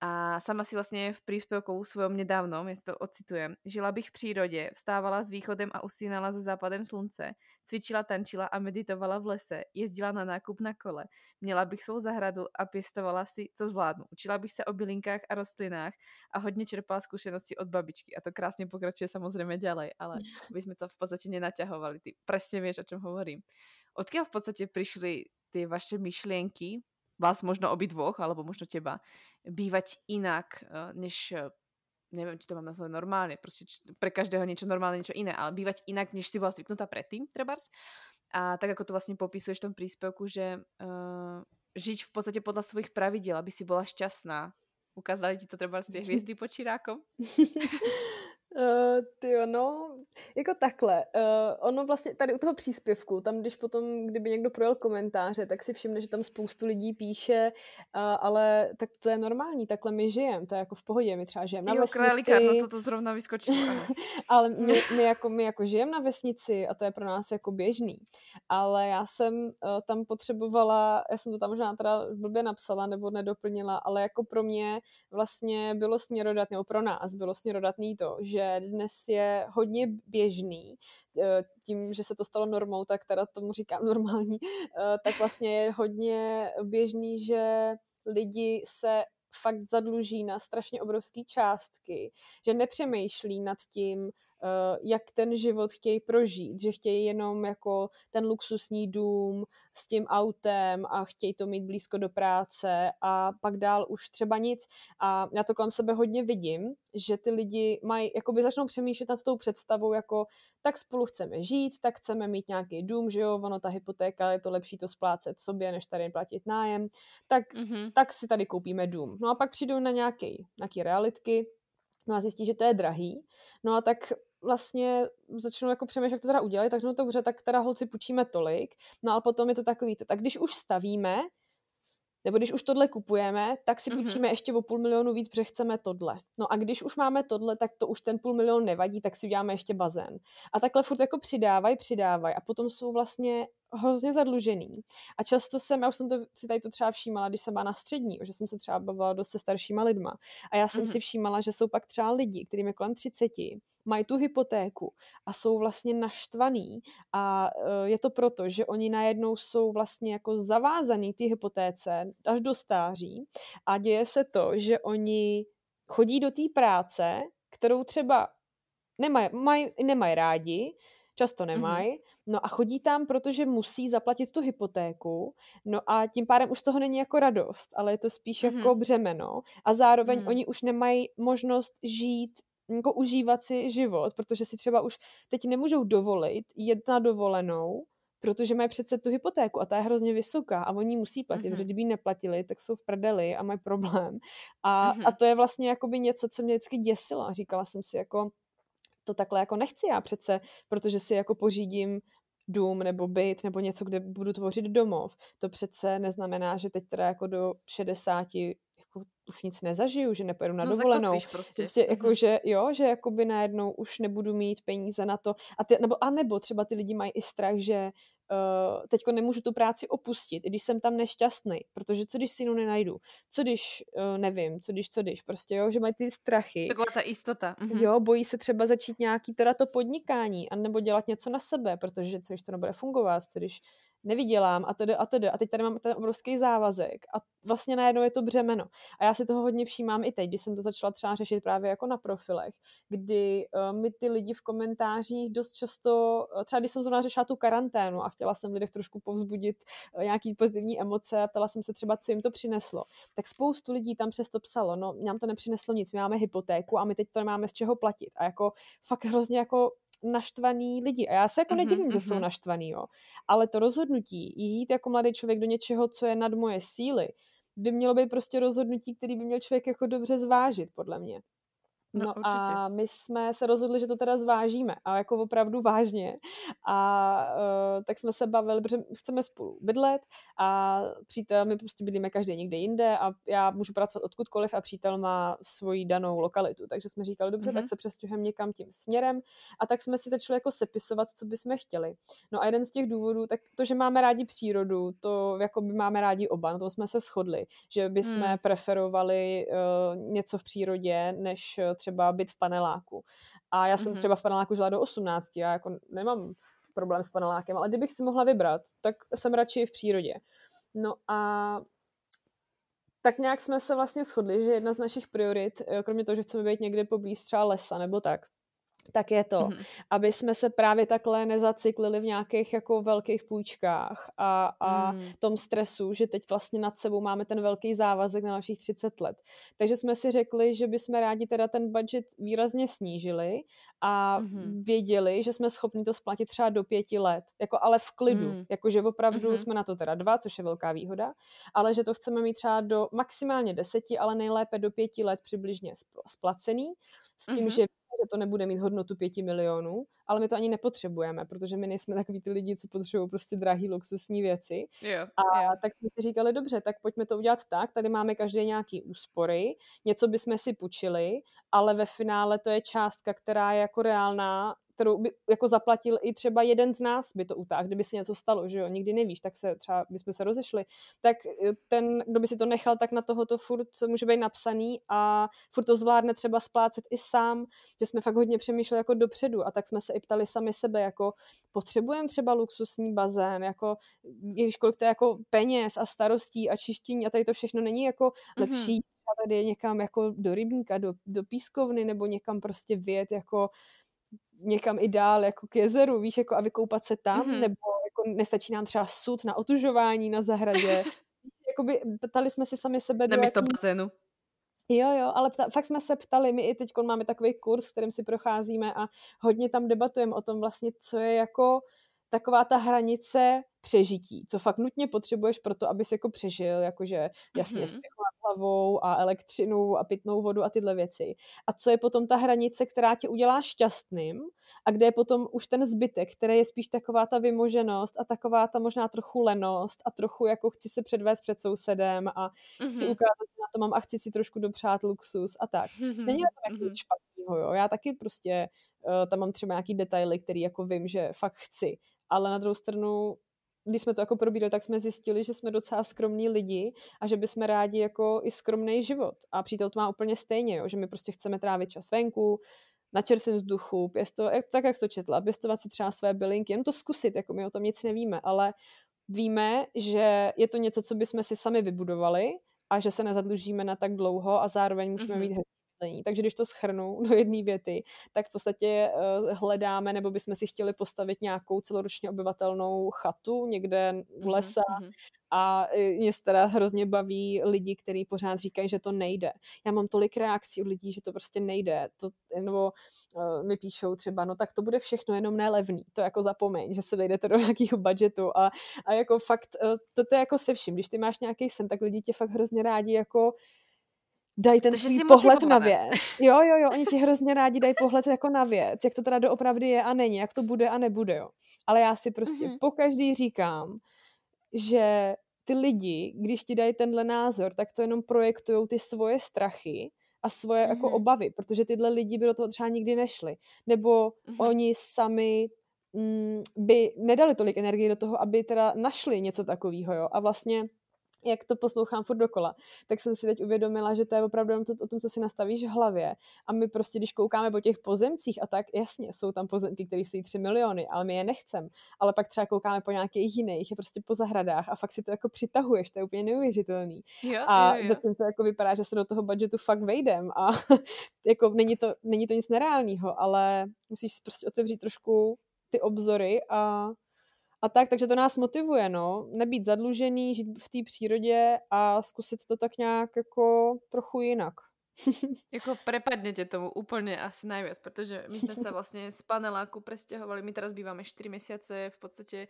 A sama si vlastně v príspěvku svojom nedávnom, jestli to ocitujem, žila bych v přírodě, vstávala s východem a usínala za západem slunce, cvičila, tančila a meditovala v lese, jezdila na nákup na kole, měla bych svou zahradu a pěstovala si, co zvládnu. Učila bych se o bylinkách a rostlinách a hodně čerpala zkušenosti od babičky. A to krásně pokračuje samozřejmě ďalej, ale aby jsme to v podstatě nenaťahovali. Ty presne vieš, o čem hovorím. Odkiaľ v podstate prišli tie vaše myšlienky vás možno obi dvoch, alebo možno teba, bývať inak, eh, než eh, neviem, či to mám nazvať normálne, proste či, pre každého niečo normálne, niečo iné, ale bývať inak, než si bola zvyknutá predtým, trebárs. A tak ako to vlastne popisuješ v tom príspevku, že uh, žiť v podstate podľa svojich pravidel, aby si bola šťastná. Ukázali ti to treba z tie hviezdy pod čirákom? Uh, ty no, jako takhle. Uh, ono vlastně tady u toho příspěvku, tam když potom, kdyby někdo projel komentáře, tak si všimne, že tam spoustu lidí píše, uh, ale tak to je normální, takhle my žijeme, to je jako v pohodě, my třeba žijeme na jo, vesnici. no to, to zrovna vyskočilo. ale my, my, jako, my jako žijeme na vesnici a to je pro nás jako běžný. Ale já jsem uh, tam potřebovala, já jsem to tam možná teda blbě napsala nebo nedoplnila, ale jako pro mě vlastně bylo směrodatné, nebo pro nás bylo směrodatný to, že dnes je hodně běžný, eh, tím, že se to stalo normou, tak teda tomu říkám normální, eh, tak vlastně je hodně běžný, že lidi se fakt zadluží na strašně obrovské částky, že nepřemýšlí nad tím, jak ten život chtějí prožít, že chtějí jenom jako ten luxusní dům s tím autem a chtějí to mít blízko do práce a pak dál už třeba nic. A já to kolem sebe hodně vidím, že ty lidi mají, jakoby začnou přemýšlet nad tou představou, jako tak spolu chceme žít, tak chceme mít nějaký dům, že jo, ono ta hypotéka, je to lepší to splácet sobě, než tady platit nájem, tak, mm-hmm. tak si tady koupíme dům. No a pak přijdou na nějaký, nějaký realitky, no a zjistí, že to je drahý, no a tak vlastně začnou jako přemýšlet, jak to teda udělat, tak no dobře, tak teda holci půjčíme tolik, no ale potom je to takový, to, tak když už stavíme, nebo když už tohle kupujeme, tak si mm-hmm. půjčíme ještě o půl milionu víc, protože chceme tohle. No a když už máme tohle, tak to už ten půl milion nevadí, tak si uděláme ještě bazén. A takhle furt jako přidávají, přidávají a potom jsou vlastně hrozně zadlužený. A často jsem, já už jsem to, si tady to třeba všímala, když jsem byla na střední, že jsem se třeba bavila dost se staršíma lidma. A já jsem mm-hmm. si všímala, že jsou pak třeba lidi, kterým je kolem 30, mají tu hypotéku a jsou vlastně naštvaný. A uh, je to proto, že oni najednou jsou vlastně jako zavázaný ty hypotéce až do stáří a děje se to, že oni chodí do té práce, kterou třeba nemají maj, nemaj rádi, často nemají, no a chodí tam, protože musí zaplatit tu hypotéku, no a tím pádem už z toho není jako radost, ale je to spíš mm-hmm. jako břemeno a zároveň mm-hmm. oni už nemají možnost žít jako užívat si život, protože si třeba už teď nemůžou dovolit jet na dovolenou, protože mají přece tu hypotéku a ta je hrozně vysoká a oni musí platit, mm-hmm. protože kdyby ji neplatili, tak jsou v prdeli a mají problém. A, mm-hmm. a to je vlastně jakoby něco, co mě vždycky děsilo. Říkala jsem si jako, to takhle jako nechci já přece, protože si jako pořídím dům nebo byt nebo něco, kde budu tvořit domov. To přece neznamená, že teď teda jako do 60 jako už nic nezažiju, že nepojedu na no, dovolenou. prostě. prostě jako, mm-hmm. že jo, že jakoby najednou už nebudu mít peníze na to. A, ty, nebo, a nebo třeba ty lidi mají i strach, že uh, teďko nemůžu tu práci opustit, i když jsem tam nešťastný, protože co když si jinou nenajdu, co když, uh, nevím, co když, co když, prostě jo, že mají ty strachy. Taková ta jistota. Mhm. Jo, bojí se třeba začít nějaký teda to podnikání, anebo dělat něco na sebe, protože co když to nebude fungovat, co když nevydělám a tedy a tedy. A teď tady mám ten obrovský závazek a vlastně najednou je to břemeno. A já si toho hodně všímám i teď, když jsem to začala třeba řešit právě jako na profilech, kdy uh, mi ty lidi v komentářích dost často, uh, třeba když jsem zrovna řešila tu karanténu a chtěla jsem lidech trošku povzbudit uh, nějaký pozitivní emoce a ptala jsem se třeba, co jim to přineslo, tak spoustu lidí tam přesto psalo, no nám to nepřineslo nic, my máme hypotéku a my teď to nemáme z čeho platit. A jako fakt hrozně jako naštvaný lidi. A já se jako mhm, nedivím, mm-hmm. že jsou mhm. naštvaný, jo. Ale to rozhodnutí, jít jako mladý člověk do něčeho, co je nad moje síly, by mělo být prostě rozhodnutí, který by měl člověk jako dobře zvážit, podle mě. No, no a my jsme se rozhodli, že to teda zvážíme a jako opravdu vážně. A uh, tak jsme se bavili, protože chceme spolu bydlet a přítel, my prostě bydlíme každý někde jinde a já můžu pracovat odkudkoliv a přítel má svoji danou lokalitu. Takže jsme říkali, dobře, mm-hmm. tak mhm. se přestěhujeme někam tím směrem a tak jsme si začali jako sepisovat, co bychom chtěli. No a jeden z těch důvodů, tak to, že máme rádi přírodu, to jako by máme rádi oba, no to jsme se shodli, že bychom mm. preferovali uh, něco v přírodě, než třeba byt v paneláku. A já jsem mm-hmm. třeba v paneláku žila do 18, já jako nemám problém s panelákem, ale kdybych si mohla vybrat, tak jsem radši v přírodě. No a tak nějak jsme se vlastně shodli, že jedna z našich priorit, eh, kromě toho, že chceme být někde poblíž třeba lesa nebo tak, tak je to, mm-hmm. aby jsme se právě takhle nezacyklili v nějakých jako velkých půjčkách a, a mm. tom stresu, že teď vlastně nad sebou máme ten velký závazek na dalších 30 let. Takže jsme si řekli, že bychom rádi teda ten budget výrazně snížili a mm-hmm. věděli, že jsme schopni to splatit třeba do pěti let, jako ale v klidu, mm. jakože opravdu mm-hmm. jsme na to teda dva, což je velká výhoda, ale že to chceme mít třeba do maximálně deseti, ale nejlépe do pěti let přibližně splacený, s tím, mm-hmm. že že to nebude mít hodnotu pěti milionů, ale my to ani nepotřebujeme, protože my nejsme takový ty lidi, co potřebují prostě drahý luxusní věci. Yeah, a yeah. tak jsme si říkali, dobře, tak pojďme to udělat tak, tady máme každý nějaký úspory, něco bychom si půjčili, ale ve finále to je částka, která je jako reálná kterou by jako zaplatil i třeba jeden z nás by to utáhl, kdyby se něco stalo, že jo, nikdy nevíš, tak se třeba bychom se rozešli, tak eh, ten, kdo by si to nechal, tak na toho to furt může být napsaný a furt to zvládne třeba splácet i sám, že jsme fakt hodně přemýšleli jako dopředu a tak jsme se i ptali sami sebe, jako potřebujeme třeba luxusní bazén, jako víš, kolik to je jako peněz a starostí a čištění a tady to všechno není jako mm-hmm. lepší tady někam jako do rybníka, do, do pískovny nebo někam prostě vět jako někam i dál jako k jezeru, víš, jako a vykoupat se tam, mm-hmm. nebo jako nestačí nám třeba sud na otužování na zahradě. Jakoby ptali jsme si sami sebe Na místo jaký... bazénu. Jo, jo, ale pta, fakt jsme se ptali, my i teď máme takový kurz, kterým si procházíme a hodně tam debatujeme o tom vlastně, co je jako taková ta hranice přežití, co fakt nutně potřebuješ pro to, abys jako přežil, jakože jasně mm-hmm. střechu nad hlavou a elektřinu a pitnou vodu a tyhle věci. A co je potom ta hranice, která tě udělá šťastným a kde je potom už ten zbytek, který je spíš taková ta vymoženost a taková ta možná trochu lenost a trochu jako chci se předvést před sousedem a mm-hmm. chci ukázat, že na to mám a chci si trošku dopřát luxus a tak. Mm-hmm. Není to mm-hmm. nic špatného, jo. Já taky prostě uh, tam mám třeba nějaký detaily, který jako vím, že fakt chci. Ale na druhou stranu když jsme to jako probírali, tak jsme zjistili, že jsme docela skromní lidi a že bychom rádi jako i skromný život. A přítel to má úplně stejně, jo? že my prostě chceme trávit čas venku, na čerstvém vzduchu, pěstovat, tak jak to četla, pěstovat si třeba své bylinky, jen to zkusit, jako my o tom nic nevíme, ale víme, že je to něco, co bychom si sami vybudovali a že se nezadlužíme na tak dlouho a zároveň musíme mm-hmm. mít hezký bydlení. Takže když to schrnu do jedné věty, tak v podstatě uh, hledáme, nebo bychom si chtěli postavit nějakou celoročně obyvatelnou chatu někde u mhm, lesa mm-hmm. a eh, mě teda hrozně baví lidi, kteří pořád říkají, že to nejde. Já mám tolik reakcí od lidí, že to prostě nejde. To, nebo uh, mi píšou třeba, no tak to bude všechno jenom nelevný. To jako zapomeň, že se vejdete do nějakého budgetu a, a jako fakt, uh, to, to je jako se vším. Když ty máš nějaký sen, tak lidi tě fakt hrozně rádi jako dají ten svůj pohled na věc. Jo, jo, jo, oni ti hrozně rádi dají pohled jako na věc, jak to teda doopravdy je a není, jak to bude a nebude, jo. Ale já si prostě mm-hmm. po každý říkám, že ty lidi, když ti dají tenhle názor, tak to jenom projektují ty svoje strachy a svoje mm-hmm. jako obavy, protože tyhle lidi by do toho třeba nikdy nešli. Nebo mm-hmm. oni sami mm, by nedali tolik energie do toho, aby teda našli něco takového, jo. A vlastně jak to poslouchám furt dokola, tak jsem si teď uvědomila, že to je opravdu to, o tom, co si nastavíš v hlavě. A my prostě, když koukáme po těch pozemcích a tak, jasně, jsou tam pozemky, které stojí 3 miliony, ale my je nechcem. Ale pak třeba koukáme po nějakých jiných, je prostě po zahradách a fakt si to jako přitahuješ, to je úplně neuvěřitelný. Jo, a jo, jo. zatím to jako vypadá, že se do toho budgetu fakt vejdem a jako není to, není to nic nereálního, ale musíš prostě otevřít trošku ty obzory a a tak, takže to nás motivuje, no, nebýt zadlužený, žít v té přírodě a zkusit to tak nějak jako trochu jinak. jako prepadnete tomu úplně asi najviac, protože my jsme se vlastně z paneláku prestěhovali, my teraz býváme 4 měsíce, v podstatě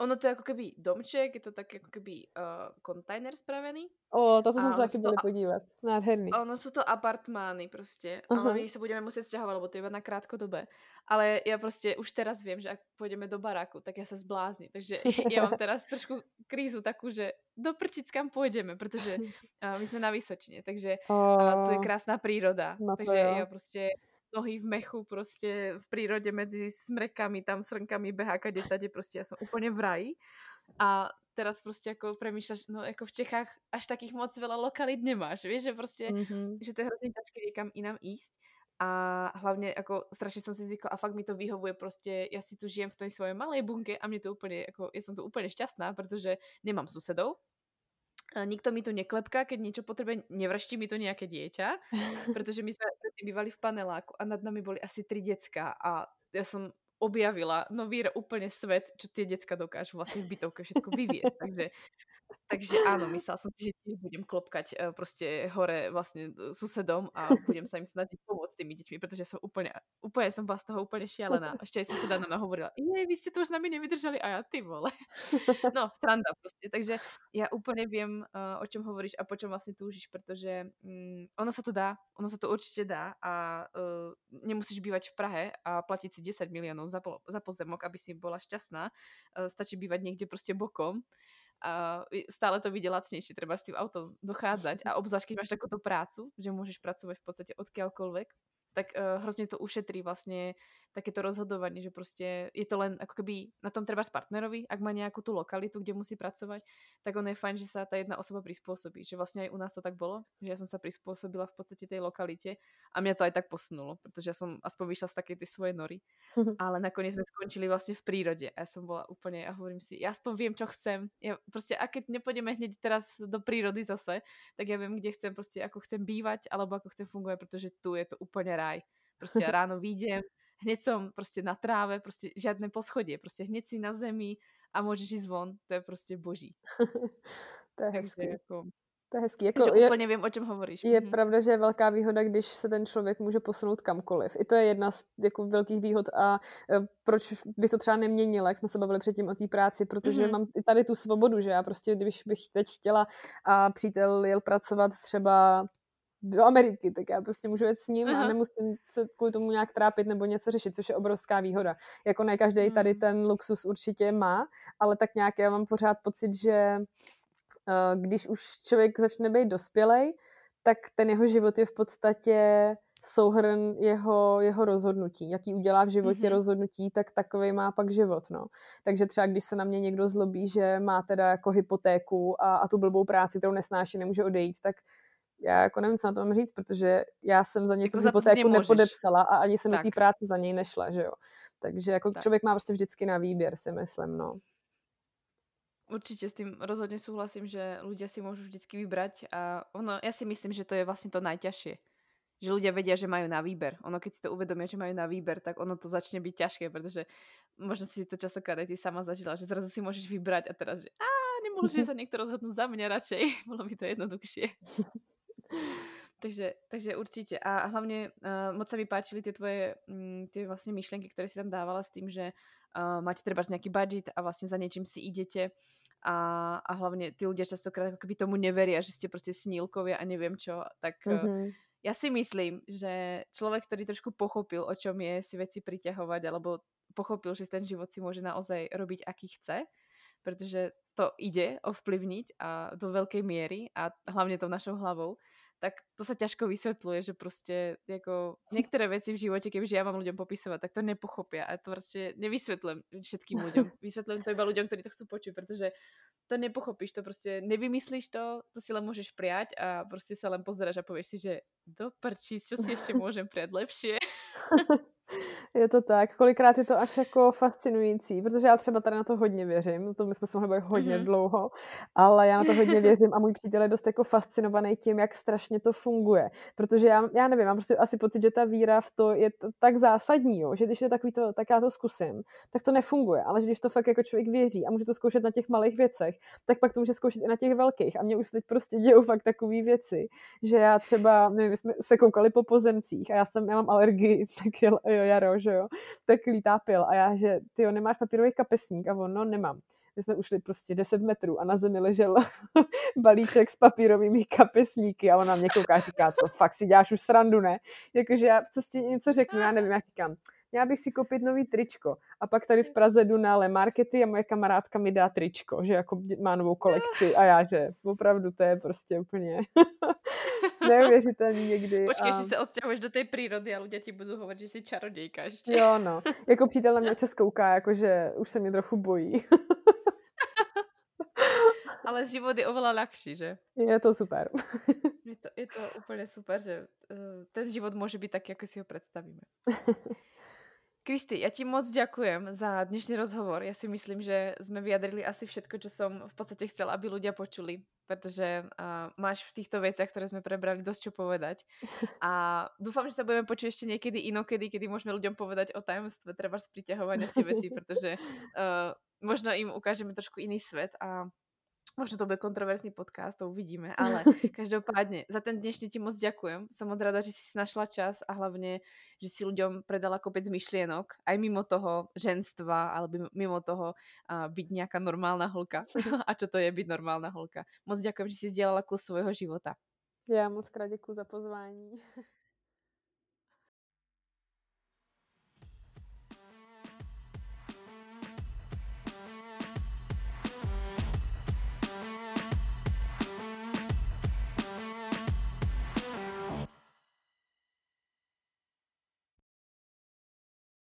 ono to je jako keby domček, je to tak jako keby uh, kontajner spravený. O, to jsme se taky byli podívat. Nádherný. Ono jsou to apartmány prostě. Uh-huh. Ale my se budeme muset stěhovat, lebo to je na krátkodobé. Ale já prostě už teraz vím, že ak půjdeme do baráku, tak já se zblázním. Takže já mám teraz trošku krízu takú, že do prčic kam půjdeme, protože uh, my jsme na Vysočině, takže uh, tu je krásná príroda. No takže jo. já prostě nohy v mechu prostě v prírode medzi smrekami, tam srnkami, beháka, tade, prostě já jsem úplně v raji. A teraz prostě jako premýšľaš, no jako v Čechách až takých moc veľa lokalit nemáš, víš, že prostě, mm-hmm. že to je hrozně ťažké někam jinam ísť. A hlavně jako strašně jsem si zvykla a fakt mi to vyhovuje prostě, já si tu žijem v té svojej malej bunke a mě to úplně, jako, já jsem tu úplně šťastná, protože nemám susedov, nikto mi tu neklepká, keď niečo potrebuje, nevrští mi to nejaké dieťa, pretože my sme bývali v paneláku a nad nami boli asi tri decka a ja som objavila nový úplne svet, čo tie decka dokážu vlastne v bytovke všetko vyvieť. Takže takže áno, myslela som si, že tiež budem klopkať uh, proste hore vlastne susedom a budem sa im snažiť pomôcť tými deťmi, pretože som úplne, úplne som bola z toho úplne šialená. Ešte aj suseda na mňa hovorila, jej, vy ste to už s nami nevydržali a ja, ty vole. No, sranda proste. Takže ja úplne viem, uh, o čom hovoríš a po čom vlastne túžiš, pretože um, ono sa to dá, ono sa to určite dá a uh, nemusíš bývať v Prahe a platiť si 10 za, po, za pozemok, aby si bola šťastná. Uh, stačí bývať niekde proste bokom a stále to vidie lacnejšie, treba s tým autom dochádzať a obzvlášť, keď máš takúto prácu, že môžeš pracovať v podstate odkiaľkoľvek, tak uh, hrozne to ušetrí vlastne takéto rozhodovanie, že proste je to len ako keby na tom treba s partnerovi, ak má nejakú tú lokalitu, kde musí pracovať, tak ono je fajn, že sa tá jedna osoba prispôsobí. Že vlastne aj u nás to tak bolo, že ja som sa prispôsobila v podstate tej lokalite a mňa to aj tak posunulo, pretože ja som aspoň vyšla z takej tej svojej nory. Ale nakoniec sme skončili vlastne v prírode a ja som bola úplne, ja hovorím si, ja aspoň viem, čo chcem. Ja proste, a keď nepôjdeme hneď teraz do prírody zase, tak ja viem, kde chcem proste, ako chcem bývať, alebo ako chcem fungovať, pretože tu je to úplne raj. Proste ja ráno výjdem, hneď som proste na tráve, proste žiadne poschodie, proste hneď si na zemi a môžeš ísť von, to je proste boží. to je hezky. Jako, to je hezký. Jako, je, úplně vím, o čem hovoríš. Je mm-hmm. pravda, že je velká výhoda, když se ten člověk může posunout kamkoliv. I to je jedna z jako velkých výhod a e, proč bych to třeba neměnila, jak jsme se bavili předtím o té práci, protože mm-hmm. mám i tady tu svobodu, že já prostě, když bych teď chtěla a přítel jel pracovat třeba do Ameriky, tak já prostě můžu jet s ním Aha. a nemusím se kvůli tomu nějak trápit nebo něco řešit, což je obrovská výhoda. Jako ne každý hmm. tady ten luxus určitě má, ale tak nějak já mám pořád pocit, že uh, když už člověk začne být dospělej, tak ten jeho život je v podstatě souhrn jeho, jeho rozhodnutí. Jaký udělá v životě mm-hmm. rozhodnutí, tak takový má pak život. No. Takže třeba když se na mě někdo zlobí, že má teda jako hypotéku a, a tu blbou práci, kterou nesnáší, nemůže odejít, tak já jako nevím, co na to mám říct, protože já jsem za ně jako tu hypotéku nepodepsala a ani jsem mi té práce za něj nešla, že jo. Takže jako tak. člověk má prostě vždycky na výběr, si myslím, no. Určite s tým rozhodne súhlasím, že ľudia si môžu vždycky vybrať a ono, ja si myslím, že to je vlastne to najťažšie. Že ľudia vedia, že majú na výber. Ono, keď si to uvedomia, že majú na výber, tak ono to začne byť ťažké, pretože možno si to častokrát aj ty sama zažila, že zrazu si môžeš vybrať a teraz, že a nemohol sa niekto rozhodnúť za mňa radšej. Bolo by to jednoduchšie. takže, takže určitě. A hlavně uh, moc se mi páčily ty tvoje um, ty vlastně myšlenky, které si tam dávala s tím, že uh, máte třeba nějaký budget a vlastně za něčím si idete a, a hlavně ty ľudia častokrát jako keby tomu neveria, že jste prostě snílkově a nevím čo, tak mm-hmm. uh, já si myslím, že člověk, který trošku pochopil, o čom je si věci priťahovať, alebo pochopil, že ten život si může naozaj robiť, aký chce, protože to ide ovplyvniť a do veľkej miery a hlavně tou našou hlavou, tak to sa ťažko vysvetľuje, že prostě jako některé věci v životě, kebyže já mám ľuďom popisovat, tak to nepochopia a to prostě nevysvětlím všetkým ľuďom. Vysvětlím to iba ľuďom, ktorí to chcú počuť, protože to nepochopíš, to prostě nevymyslíš to, to si len můžeš prijať a prostě se len pozráš a povieš si, že do prčí, čo si ještě můžem prijať lepšie. Je to tak. Kolikrát je to až jako fascinující, protože já třeba tady na to hodně věřím, to my jsme se mohli bavit hodně mm-hmm. dlouho, ale já na to hodně věřím a můj přítel je dost jako fascinovaný tím, jak strašně to funguje. Protože já, já nevím, mám prostě asi pocit, že ta víra v to je t- tak zásadní, jo, že když je takový to, tak já to zkusím, tak to nefunguje, ale že když to fakt jako člověk věří a může to zkoušet na těch malých věcech, tak pak to může zkoušet i na těch velkých. A mě už teď prostě dějou fakt takové věci, že já třeba, nevím, jsme se koukali po pozemcích a já jsem, já mám alergii, tak je, jo, jaro, že jo, tak lítá pil a já, že ty jo, nemáš papírový kapesník a on, no nemám. My jsme ušli prostě 10 metrů a na zemi ležel balíček s papírovými kapesníky a ona mě kouká a říká, to fakt si děláš už srandu, ne? Jakože já co ti něco řeknu, já nevím, já říkám, já bych si koupit nový tričko. A pak tady v Praze jdu na Le Markety a moje kamarádka mi dá tričko, že jako má novou kolekci a já, že opravdu to je prostě úplně neuvěřitelný někdy. Počkej, a... že se odstěhuješ do té přírody a lidé ti budou hovořit, že jsi čarodějka ještě. Jo, no. Jako přítel na mě čas kouká, jakože už se mě trochu bojí. Ale život je oveľa ľahší, že? Je to super. je, to, je to úplne super, že uh, ten život môže byť taký, ako si ho predstavíme. Kristi, ja ti moc ďakujem za dnešný rozhovor. Ja si myslím, že sme vyjadrili asi všetko, čo som v podstate chcela, aby ľudia počuli, pretože uh, máš v týchto veciach, ktoré sme prebrali, dosť čo povedať. A dúfam, že sa budeme počuť ešte niekedy inokedy, kedy môžeme ľuďom povedať o tajomstve treba z priťahovania si veci, pretože uh, možno im ukážeme trošku iný svet a Možno to bude kontroverzný podcast, to uvidíme, ale každopádne za ten dnešný ti moc ďakujem. Som moc rada, že si našla čas a hlavne, že si ľuďom predala kopec myšlienok, aj mimo toho ženstva, alebo mimo toho uh, byť nejaká normálna holka. a čo to je byť normálna holka. Moc ďakujem, že si sdielala kus svojho života. Já moc krát děkuji za pozvání.